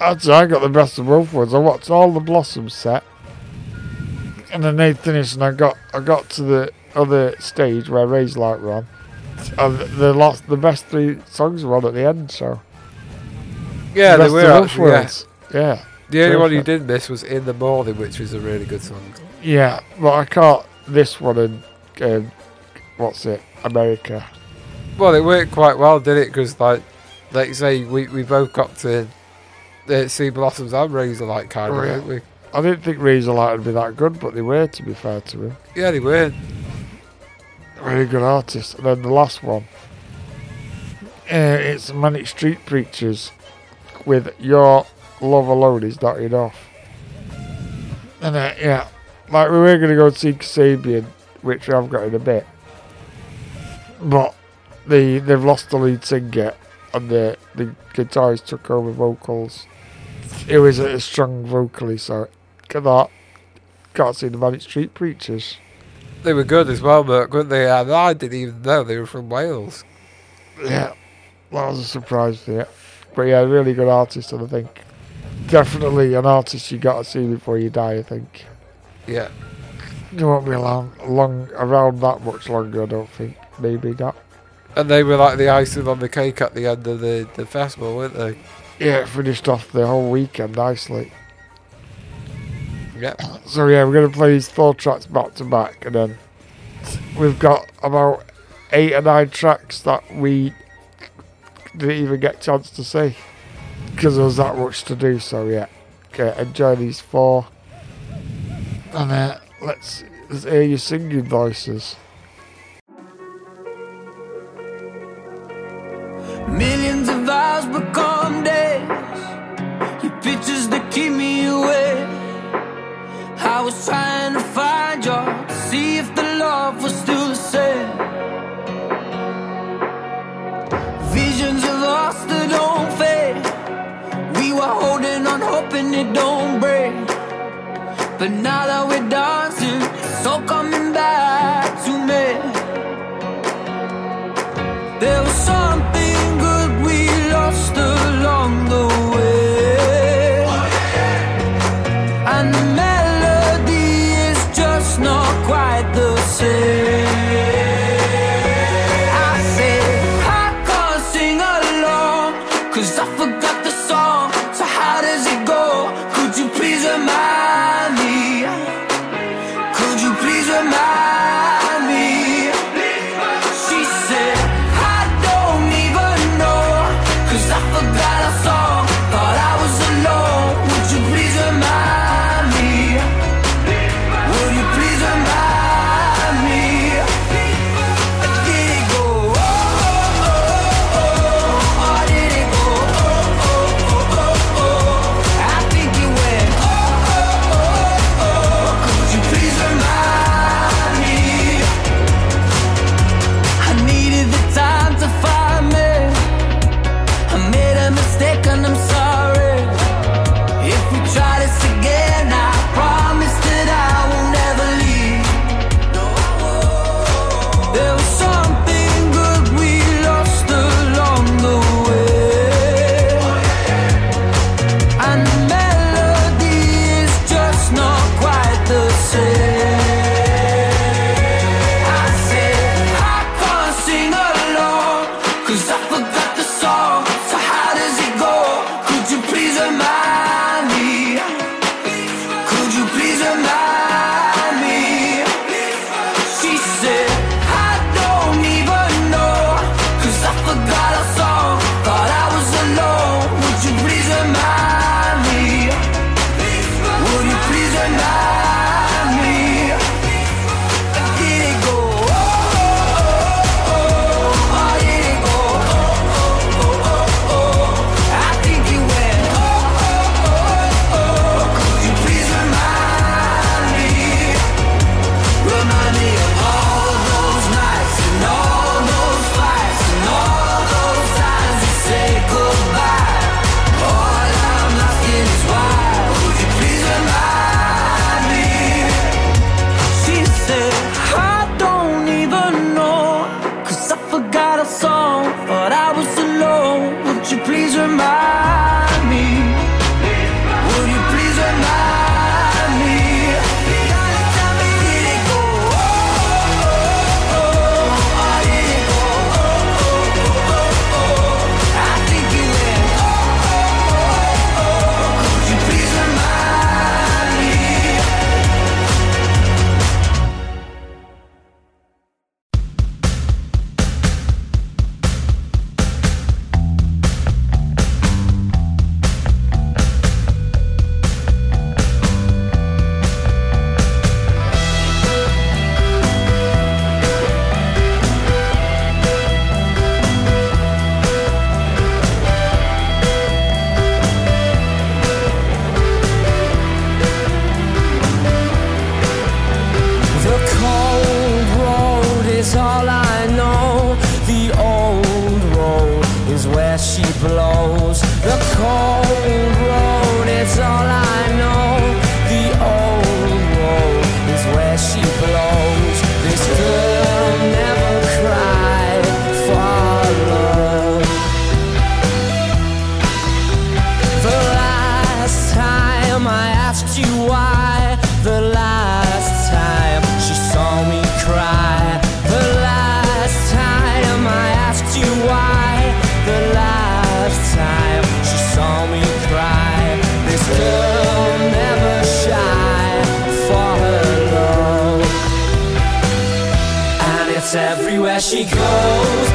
actually, I got the best of both worlds. I watched all the Blossoms set, and then they finished, and I got I got to the other stage where Razorlight were on, and the lost the best three songs were on at the end. So Yeah, the they were actually. Yeah. Yeah, The only one you Perfect. did miss was In the Morning, which was a really good song. yeah, but I caught this one and um, what's it, America. Well, it worked quite well, did it? Because, like, like you say, we, we both got to uh, see Blossoms and Razorlight kind of, Oh, yeah. didn't we? I didn't think Razorlight would be that good, but they were. To be fair to him. Yeah, they were. Really good artist. And then the last one. Uh, it's Manic Street Preachers with Your Love Alone Is Not Enough. And uh, yeah, like we were going to go and see Kasabian, which I've got in a bit. But the they've lost the lead singer and the, the guitarist took over vocals. It was a strong vocally, so that. Got to see the Manic Street Preachers. They were good as well, Mark, weren't they? And I didn't even know they were from Wales. Yeah, that was a surprise for you. But yeah, really good artist, and I think definitely an artist you got to see before you die. I think Yeah. you won't be long, long around that much longer. I don't think. Maybe not. And they were like the icing on the cake at the end of the, the festival, weren't they? Yeah, it finished off the whole weekend nicely. Yeah. So yeah, we're gonna play these four tracks back to back, and then we've got about eight or nine tracks that we didn't even get a chance to see because there was that much to do. So yeah, okay, enjoy these four, and uh, let's let's hear your singing voices. Millions of hours become days. Your pictures that keep me awake. I was trying to find you to see if the love was still the same. Visions of us that don't fade. We were holding on, hoping it don't break. But now that we're dancing, quite she goes.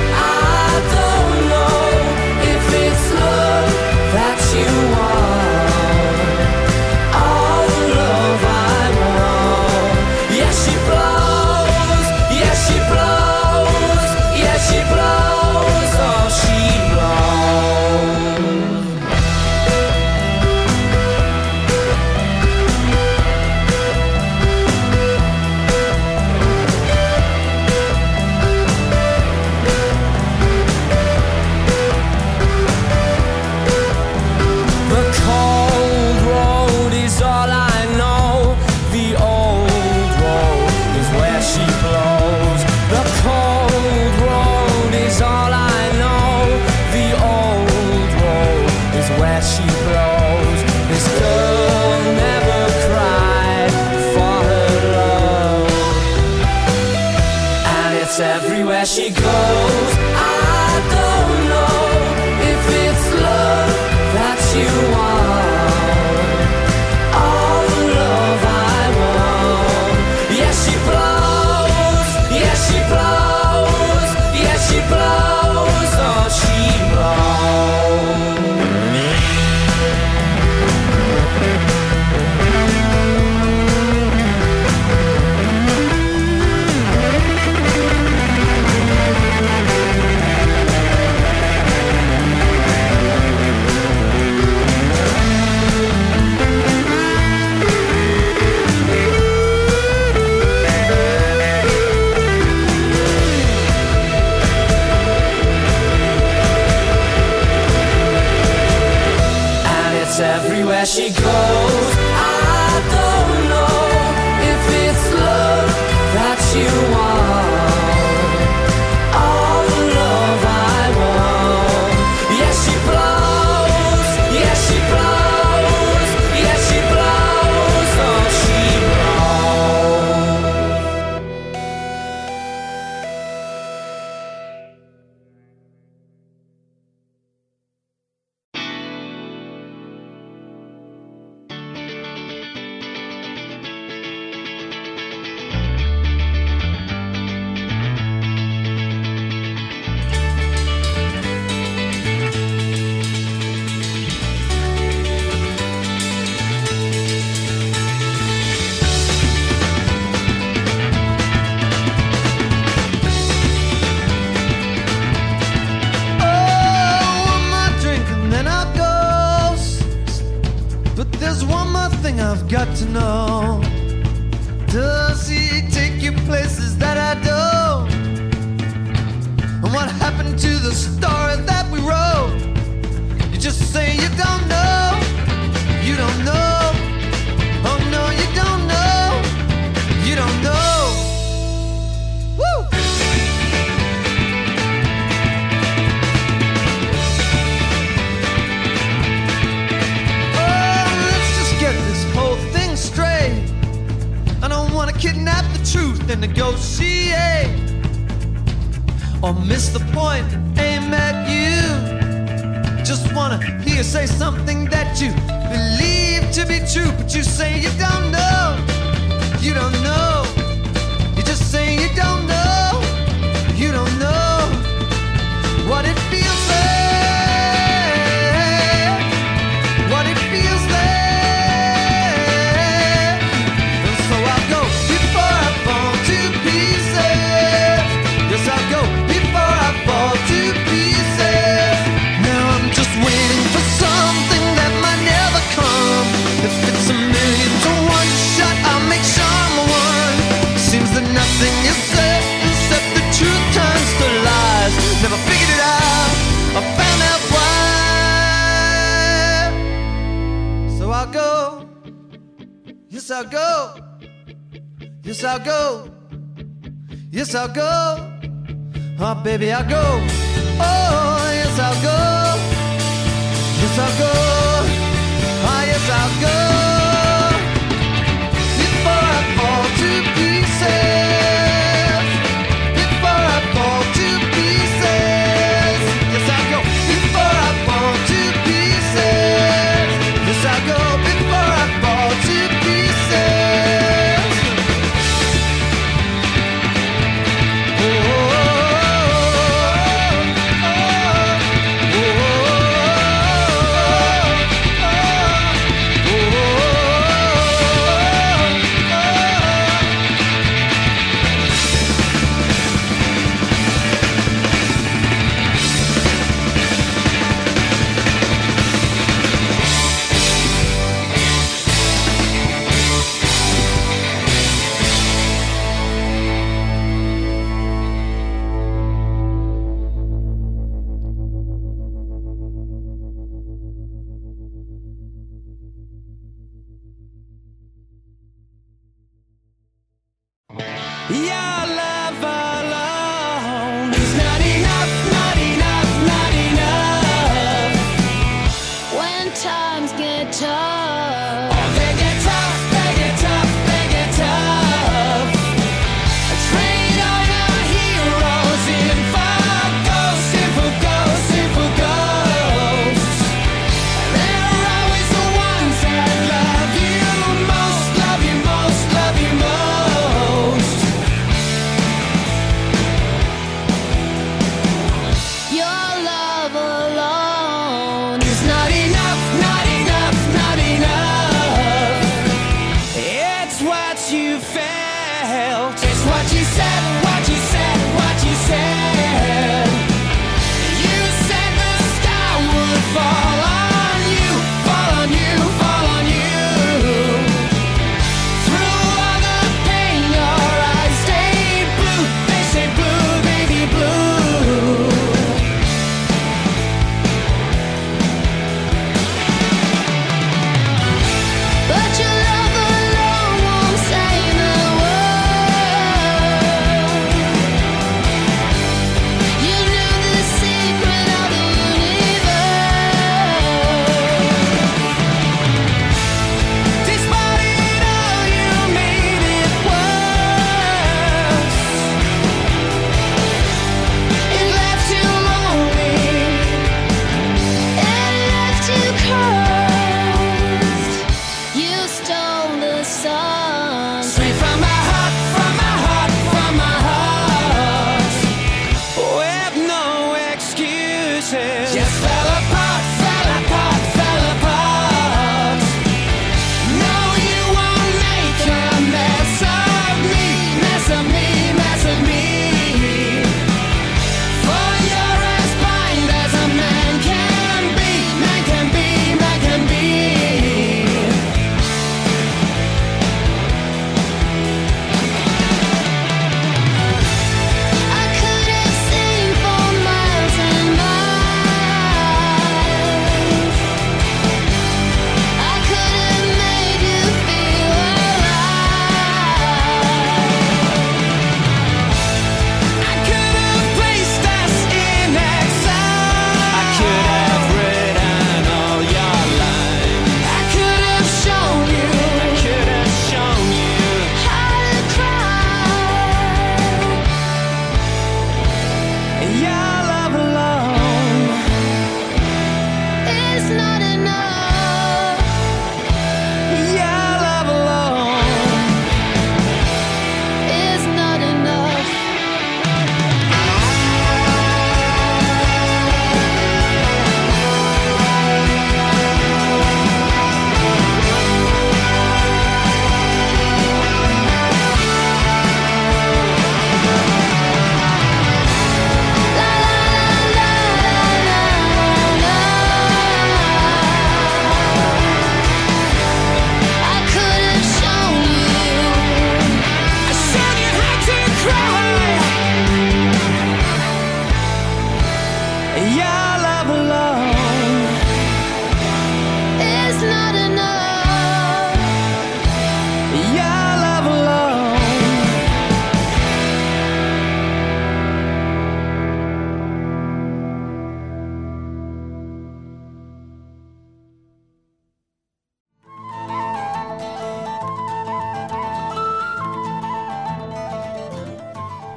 Yes,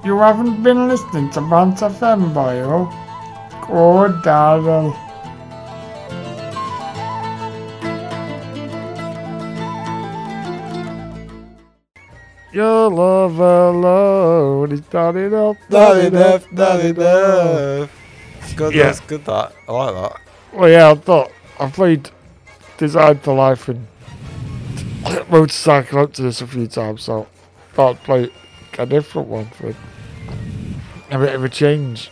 You haven't been listening to Bant FM, boyo. Good darling. Your love alone is not enough. Not enough, not enough. Good, Yeah. that's good. That I like that. Well, yeah, I thought I played Design for Life and Motorcycle up to this a few times, so thought I'd play a different one for a bit of a change.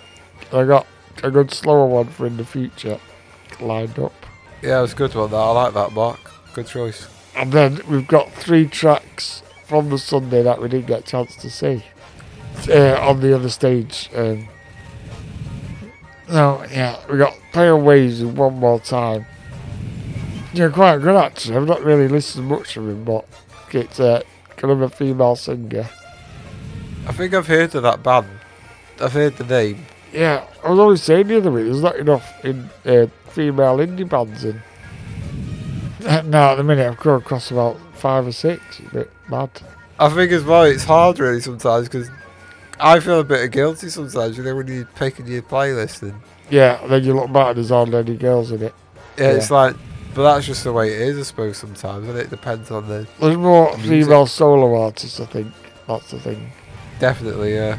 I got a good slower one for in the future lined up. Yeah, it was good one. That I like that, Mark. Good choice. And then we've got three tracks from the Sunday that we didn't get a chance to see uh, on the other stage. Um, no, yeah, we got Waves and One More Time. Yeah, quite good actually. I've not really listened much of him, but it's uh, kind of a female singer. I think I've heard of that band. I've heard the name. Yeah, I was always saying the other week, there's not enough in uh, female indie bands in. now at the minute I've come across about five or six. It's a bit mad. I think as well, it's hard really sometimes because I feel a bit guilty sometimes. You know when you're picking your playlist and Yeah, then you look back and there's hardly any girls in it. yeah, it's like, but that's just the way it is, I suppose. Sometimes, and it depends on the. There's more music. female solo artists, I think. That's the thing. Definitely, yeah.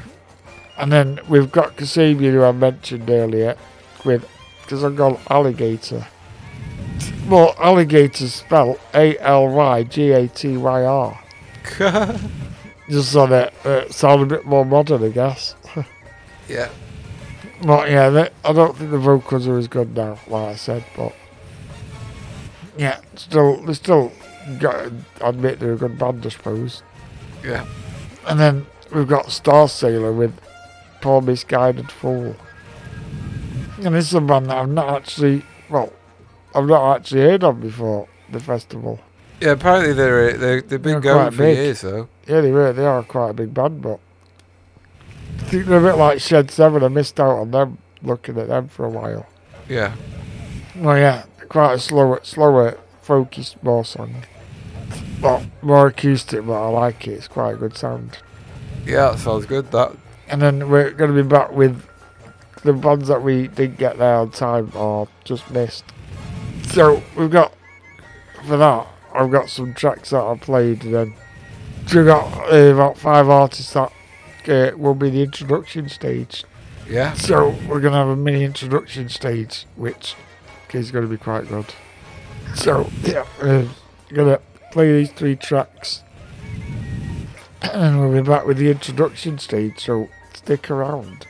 And then we've got Kasabian, who I mentioned earlier, with because I've got alligator. Well, alligator spelled A L Y G A T Y R. just so that it sound a bit more modern, I guess. Yeah. But yeah, they, I don't think the vocals are as good now, like I said. But yeah, still, they still got admit they're a good band, I suppose. Yeah. And then we've got Starsailor with Poor Misguided Fool. And this is a band that I've not actually, well, I've not actually heard of before the festival. Yeah, apparently they're uh, they're they've been They're going for big. years though. Yeah, they were. They are quite a big band, but I think they're a bit like Shed Seven. I missed out on them looking at them for a while. Yeah. Well, yeah, quite a slower, slower, folky, more song. But more acoustic, but I like it. It's quite a good sound. Yeah, that sounds good. That And then we're going to be back with the bands that we didn't get there on time or just missed. So we've got, for that, I've got some tracks that I played and then we've got uh, about five artists that uh, will be the introduction stage. Yeah. So we're going to have a mini introduction stage, which is going to be quite good. So, yeah, we're going to play these three tracks. And we'll be back with the introduction stage, so stick around.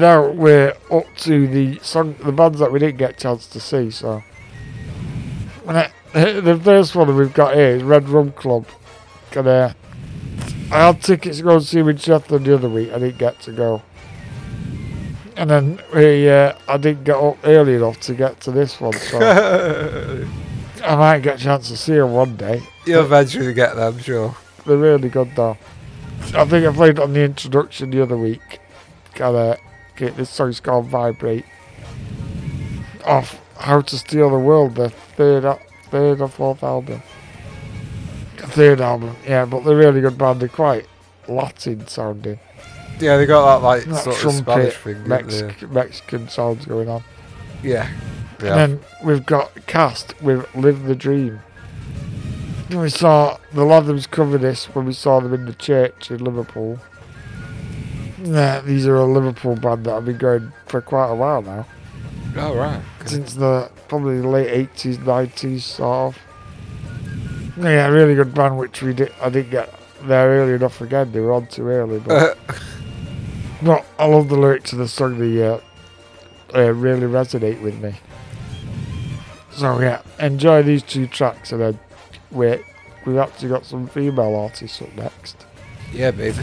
Now we're up to the song, the bands that we didn't get a chance to see. So, the first one we've got here is Red Rum Club. And, uh, I had tickets to go and see him in Sheffield the other week. I didn't get to go. And then we, uh, I didn't get up early enough to get to this one. So I might get a chance to see them one day. You'll eventually get them, sure. They're really good though. I think I played on the introduction the other week. Got uh, get this song's called Vibrate. Off How to Steal the World, the third third or fourth album. Third album, yeah, but they're really good band. They're quite Latin sounding. Yeah, they got that like That sort of Spanish thing. Mexican sounds going on. they? Yeah. And then we've got Cast with Live the Dream. We saw the Lathams cover this when we saw them in the church in Liverpool. Yeah, these are a Liverpool band that I've been going for quite a while now. Oh, right. Since the probably the late 80s, 90s, sort of. Yeah, really good band, which we did. I didn't get there early enough again. They were on too early, but. but I love the lyrics of the song. They uh, uh, really resonate with me. So yeah, enjoy these two tracks, and then wait, we've actually got some female artists up next. Yeah, baby.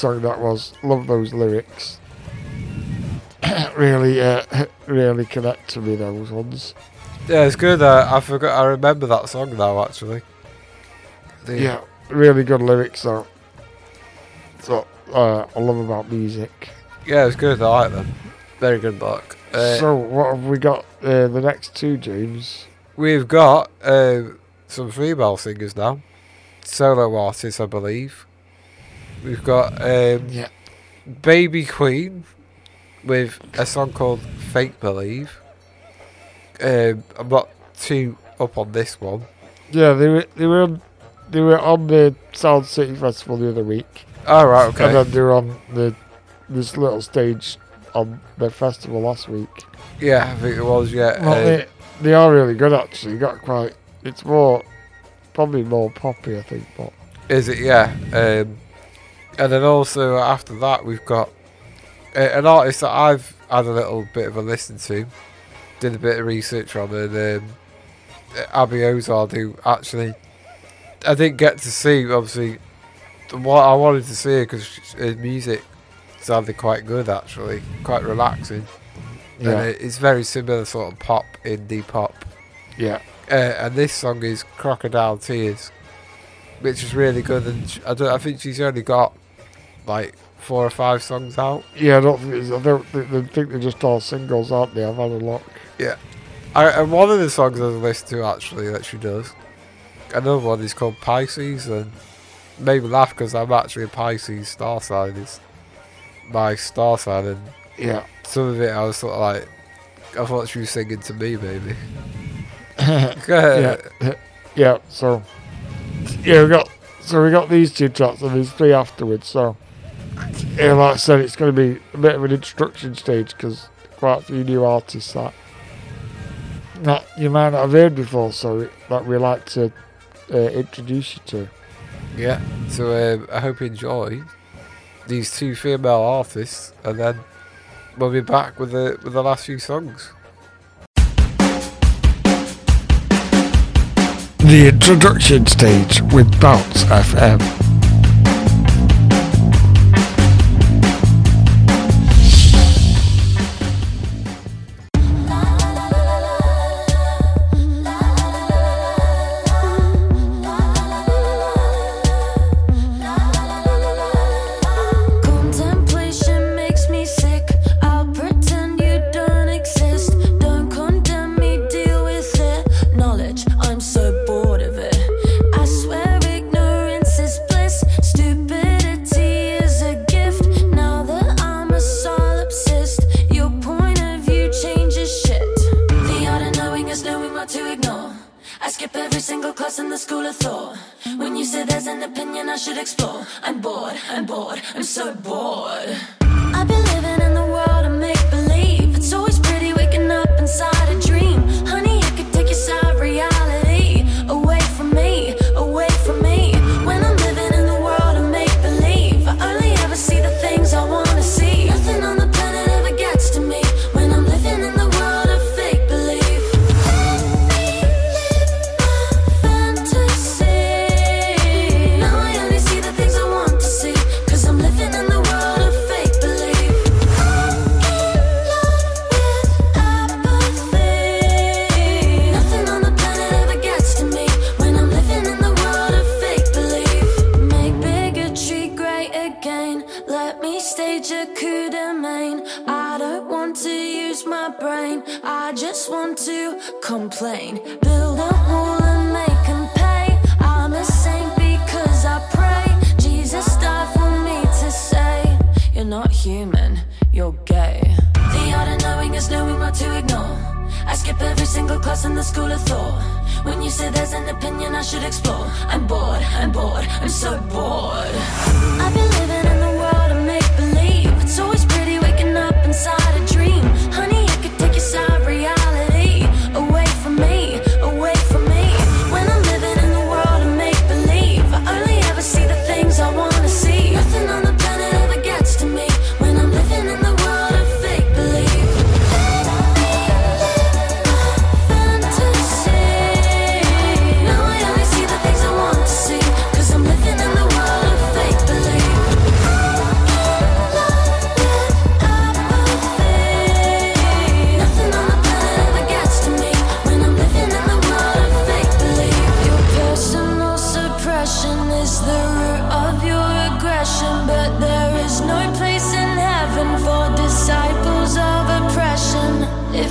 Song that was. Love those lyrics. really, uh, really connect to me those ones. Yeah, it's good. Uh, I forgot. I remember that song now. Actually. The- Yeah, really good lyrics though. So uh, I love about music. Yeah, it's good. I like them. Very good book. Uh, so what have we got? Uh, the next two, James. We've got uh, some female singers now, solo artists, I believe. We've got um, Yeah. Baby Queen with a song called "Fake Believe." Um, I'm not too up on this one. Yeah, they were they were on, they were on the Sound City Festival the other week. Oh, right, okay. And then they were on the this little stage on the festival last week. Yeah, I think it was. Yeah, Well, uh, they, they are really good actually. Got quite. It's more, probably more poppy, I think. But Is it? Yeah. Um, and then also after that, we've got uh, an artist that I've had a little bit of a listen to, did a bit of research on, and um, Abbie Ozard, who actually I didn't get to see. Obviously, what I wanted to see because his music sounded quite good, actually, quite relaxing. Yeah. And it's very similar sort of pop, indie pop. Yeah. Uh, and this song is Crocodile Tears, which is really good. And I, don't, I think she's only got like four or five songs out. Yeah, I don't think, I don't think, they think they're just all singles, aren't they? I've had a look. Yeah. I, and one of the songs I was listened to actually that she does, another one is called Pisces, and made me laugh because I'm actually a Pisces star sign. It's my star sign, and yeah, some of it I was sort of like, I thought she was singing to me, maybe. yeah, yeah. So yeah, we got so we got these two tracks, and there's three afterwards. So yeah, like I said, it's going to be a bit of an instruction stage because quite a few new artists that that you might not have heard before, so that we like to uh, introduce you to. Yeah. So um, I hope you enjoy these two female artists, and then we'll be back with the with the last few songs. The introduction stage with Bounce FM.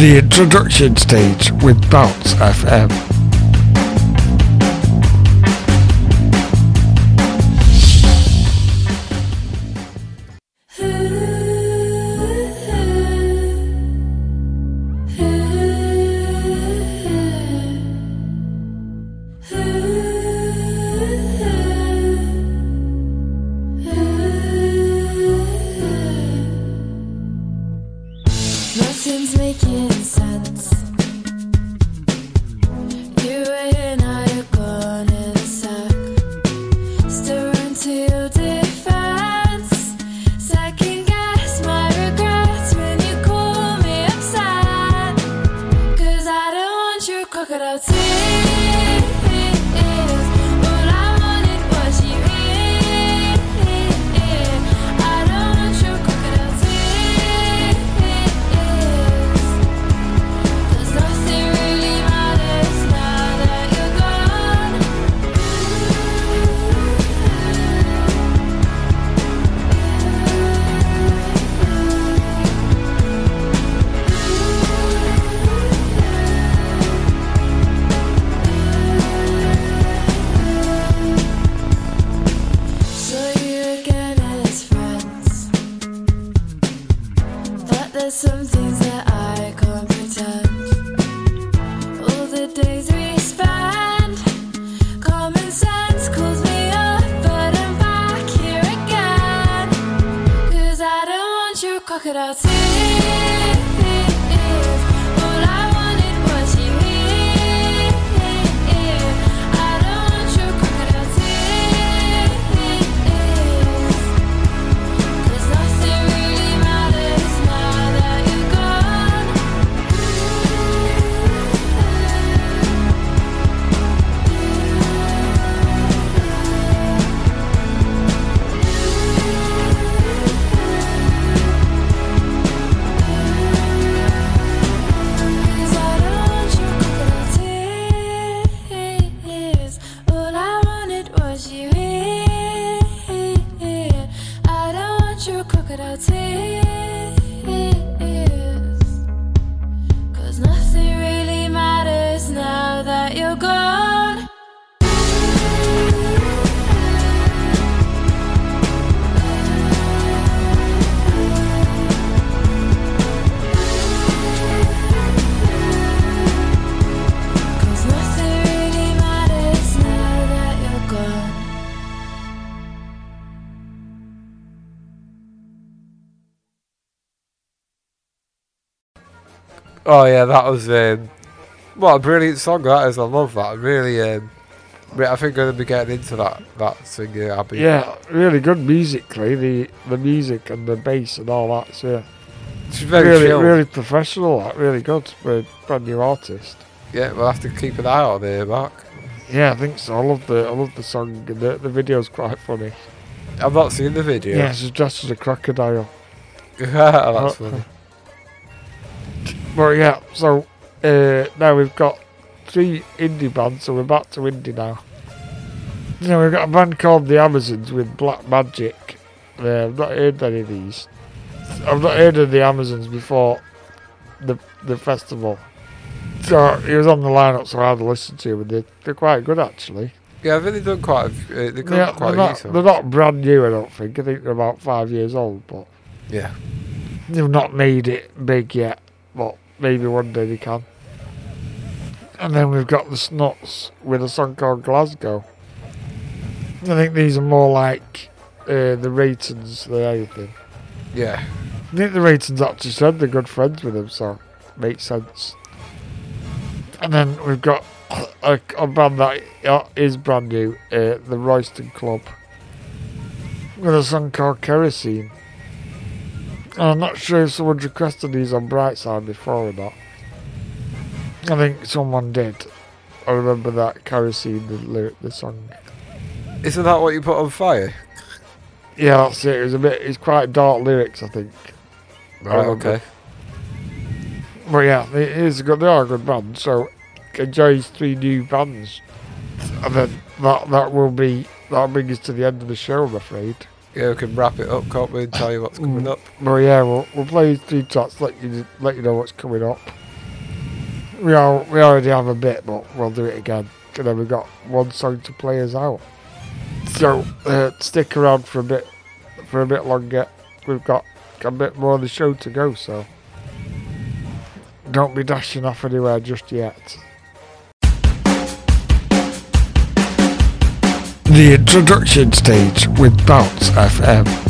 the introduction stage with Bounce FM. Oh yeah, that was um, what a brilliant song that is. I love that. Really, um, I think I'm gonna be getting into that that singer Abbie. Yeah, really good musically. The the music and the bass and all that. So yeah. She's very really, really professional. Like, really good for a brand new artist. Yeah, we'll have to keep an eye on her, Mark. Yeah, I think so. I love the I love the song and the the video's quite funny. I've not seen the video. Yeah, she's dressed as a crocodile. That's funny. But yeah, so uh, now we've got three indie bands, so we're back to indie now. Know, we've got a band called The Amazons with Black Magic. Uh, I've not heard any of these. I've not heard of The Amazons before the the festival. So he was on the lineup, so I had to listen to him, and they're, they're quite good actually. Yeah, I've really done quite. A, f- uh, they've They're, quite they're, a not, few they're not brand new, I don't think. I think they're about five years old, but Yeah. they've not made it big yet. But maybe one day they can. And then we've got the Snuts with a song called Glasgow. I think these are more like uh, the Reytons than anything. Yeah. I think the Reytons actually said they're good friends with him, so makes sense. And then we've got a, a band that is brand new, uh, the Royston Club, with a song called Kerosene. I'm not sure if someone requested these on Brightside before or not. I think someone did. I remember that Kerosene, the lyric, the song. Isn't that what you put on fire? Yeah, that's it. It was a bit. It's quite dark lyrics, I think. Right, okay. But yeah, it is a good. They are a good band. So enjoy these three new bands, and then that that will be that'll bring us to the end of the show. I'm afraid. Yeah, we can wrap it up, can't we, and tell you what's coming up. But yeah, we'll we'll play three tracks. Let you let you know what's coming up. We are we already have a bit, but we'll do it again. And then we've got one song to play us out. So uh, stick around for a bit for a bit longer. We've got a bit more of the show to go, so don't be dashing off anywhere just yet. The introduction stage with Bounce FM.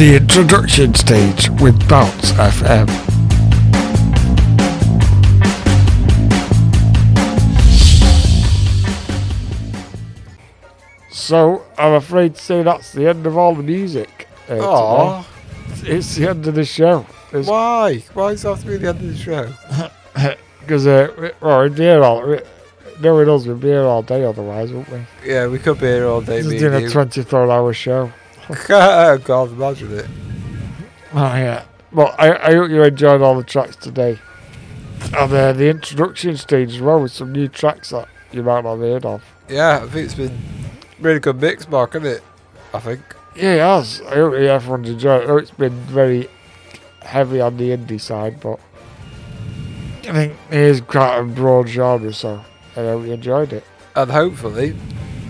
The introduction stage with Bounce FM. So, I'm afraid to say that's the end of all the music. Uh, Aw. today. It's the end of the show. Why? Why does it have to be the end of the show? Because, uh, we- well, we'd be here all, we, knowing us, we'd be here all day otherwise, wouldn't we? Yeah, we could be here all day. Me doing a 24 hour show. God, imagine it. Oh yeah. Well, I, I hope you enjoyed all the tracks today. And uh, the introduction stage as well with some new tracks that you might not have heard of. Yeah, I think it's been really good mix, Mark, hasn't it? I think. Yeah, it has. I hope everyone's enjoyed it. I know it's been very heavy on the indie side, but I think it is quite a broad genre, so I hope you enjoyed it. And hopefully,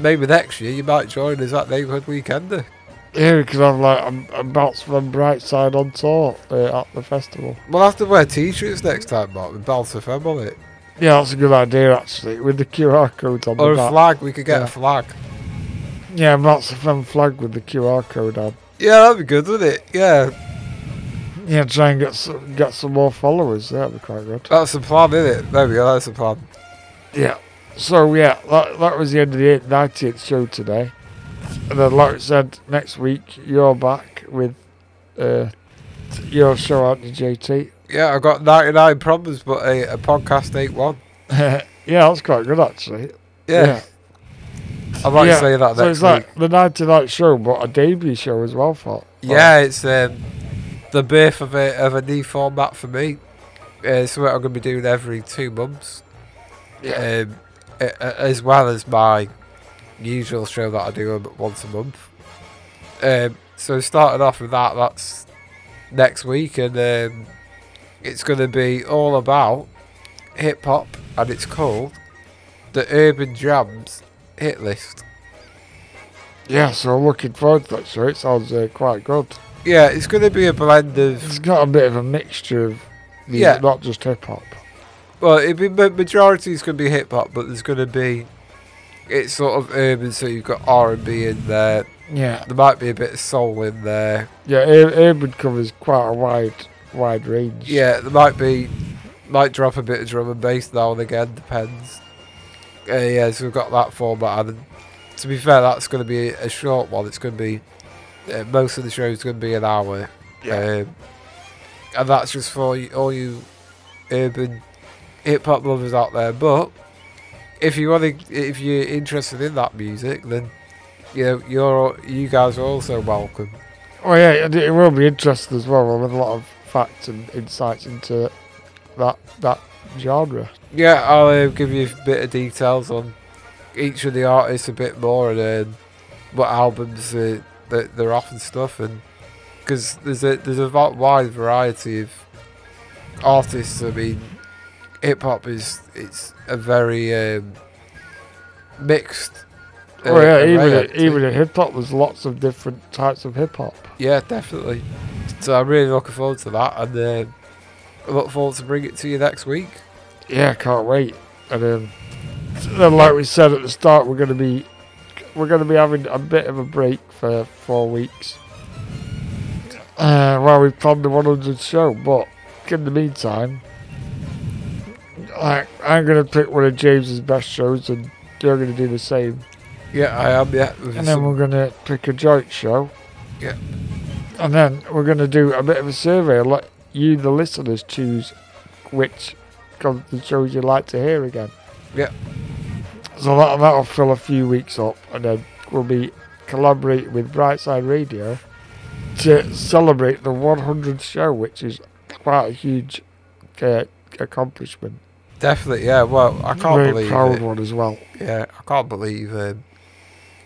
maybe next year you might join us at Neighbourhood Weekender. Yeah, because I'm like, I'm, I'm bounced from Brightside on tour uh, at the festival. We'll have to wear t-shirts next time, Mark, with Bounce FM on it. Yeah, that's a good idea actually, with the QR code on Or the a back. flag, we could get Yeah. a flag. Yeah, a fun flag with the QR code on. Yeah, that'd be good, wouldn't it? Yeah, Yeah, try and get some, get some more followers. That'd be quite good. that's the plan, isn't it? There we go, that's the plan. Yeah. So yeah, that, that was the end of the 90th show today. And then, like I said, next week you're back with uh, your show, aren't you, JT? Yeah, I got 99 problems, but a, a podcast ain't one. yeah, that's quite good actually. Yeah. I might say that so it's like the 90 night show, but a debut show as well for. Yeah, it's um, the birth of a of a new format for me. Uh, it's what I'm going to be doing every two months. Yeah. Um, as well as my usual show that I do once a month. Um, so starting off with that, that's next week, and um, it's going to be all about hip hop, and it's called the Urban Jams Hit List. Yeah, so I'm looking forward to that show. It sounds uh, quite good. Yeah, it's going to be a blend of It's got a bit of a mixture of music, Yeah. not just hip hop. Well, it'd be ma- majority is going to be hip hop, but there's going to be it's sort of urban. So you've got R and B in there, Yeah. There might be a bit of soul in there. Yeah, Ur- urban covers quite a wide wide range. Yeah, there might be, might drop a bit of drum and bass now and again, depends. Uh, yeah, so we've got that format. And to be fair, that's going to be a short one. It's going to be, uh, most of the show is going to be an hour. Yeah. Um, and that's just for all you urban hip hop lovers out there. But if you want to, if you're interested in that music, then you know you're you guys are also welcome. Oh yeah, it, it will be interesting as well with a lot of facts and insights into that that genre. Yeah, I'll uh, give you a bit of details on each of the artists a bit more and um, what albums uh, that they're off and stuff, and because there's a there's a va- wide variety of artists. I mean, hip hop is it's a very um, mixed. uh, oh yeah, even actually. even in hip hop, there's lots of different types of hip hop. Yeah, definitely. So I'm really looking forward to that, and uh, I look forward to bring it to you next week. Yeah, can't wait. And um, then, like we said at the start, we're gonna be we're gonna be having a bit of a break for four weeks. Uh, while we plan the 100 show, but in the meantime, like I'm gonna pick one of James's best shows, and you're gonna do the same. Yeah, I am. Yeah, And then we're gonna pick a joint show. Yeah. And then we're gonna do a bit of a survey and let you, the listeners, choose which of the shows you'd like to hear again. Yeah. So that, that'll fill a few weeks up, and then we'll be collaborating with Brightside Radio to celebrate the 100th show, which is quite a huge uh, accomplishment. Definitely, yeah. Well, I can't Very believe proud it. one as well. Yeah, I can't believe um,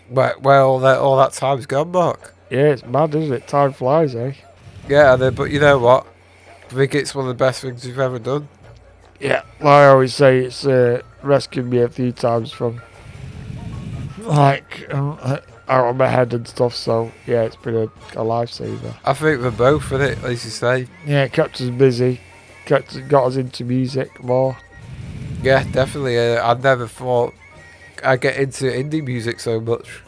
where, where all that all that time's gone, Mark. Yeah, it's mad, isn't it? Time flies, eh? Yeah, then, but you know what? I think it's one of the best things we've ever done. Yeah, like I always say, it's uh, rescued me a few times from like um, uh, out of my head and stuff. So yeah, it's been a, a lifesaver. I think we're both in it, as you say. Yeah, it kept us busy, kept got us into music more. Yeah, definitely. Uh, I never thought I'd get into indie music so much.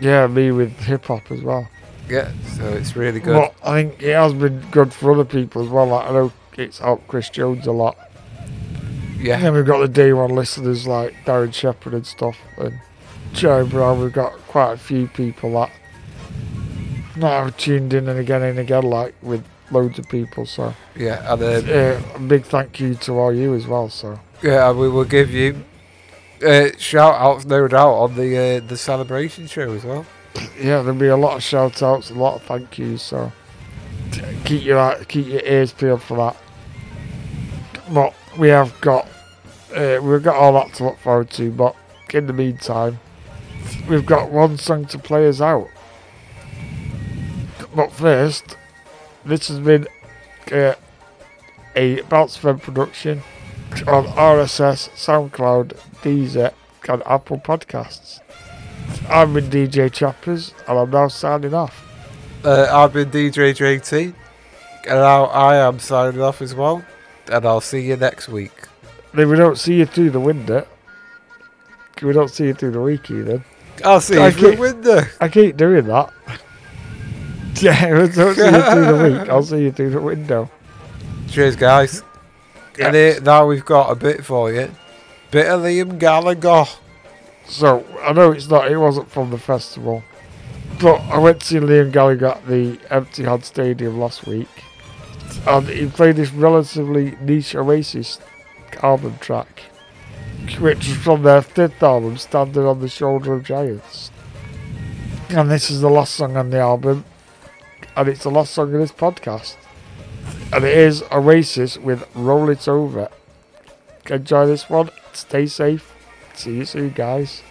Yeah, me with hip hop as well. Yeah, so it's really good. But I think it has been good for other people as well. Like I know it's helped Chris Jones a lot. Yeah. And then we've got the day one listeners like Darren Shepherd and stuff, and Joe Brown. We've got quite a few people that now have tuned in and again and again, like with loads of people. So Yeah, and um, uh, a big thank you to all you as well. So yeah, we will give you uh, shout outs, no doubt, on the uh, the celebration show as well. yeah, there'll be a lot of shout outs, a lot of thank yous. So keep your keep your ears peeled for that. But we have got uh, we've got all that to look forward to. But in the meantime, we've got one song to play us out. But first, this has been uh, a Bounce FM production on RSS, SoundCloud, Deezer, and Apple Podcasts. I've been DJ Choppers, and I'm now signing off. Uh, I've been DJ JT, and now I am signing off as well. And I'll see you next week. If we don't see you through the window, we don't see you through the week either. I'll see I you through the keep- window. I keep doing that. Yeah, if I don't see you through the week, I'll see you through the window. Cheers, guys. And here, now we've got a bit for you. Bit of Liam Gallagher. So I know it's not. It wasn't from the festival, but I went to see Liam Gallagher at the Etihad Stadium last week, and he played this relatively niche Oasis album track, which was from their fifth album, "Standing on the Shoulder of Giants." And this is the last song on the album, and it's the last song of this podcast, and it is Oasis with "Roll It Over." Enjoy this one. Stay safe. See you soon, guys.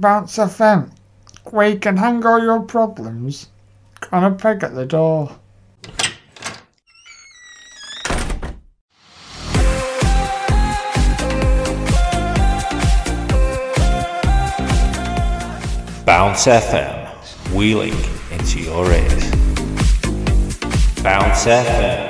Bounce FM, where you can hang all your problems on a peg at the door. Bounce FM, wheeling into your ears. Bounce FM.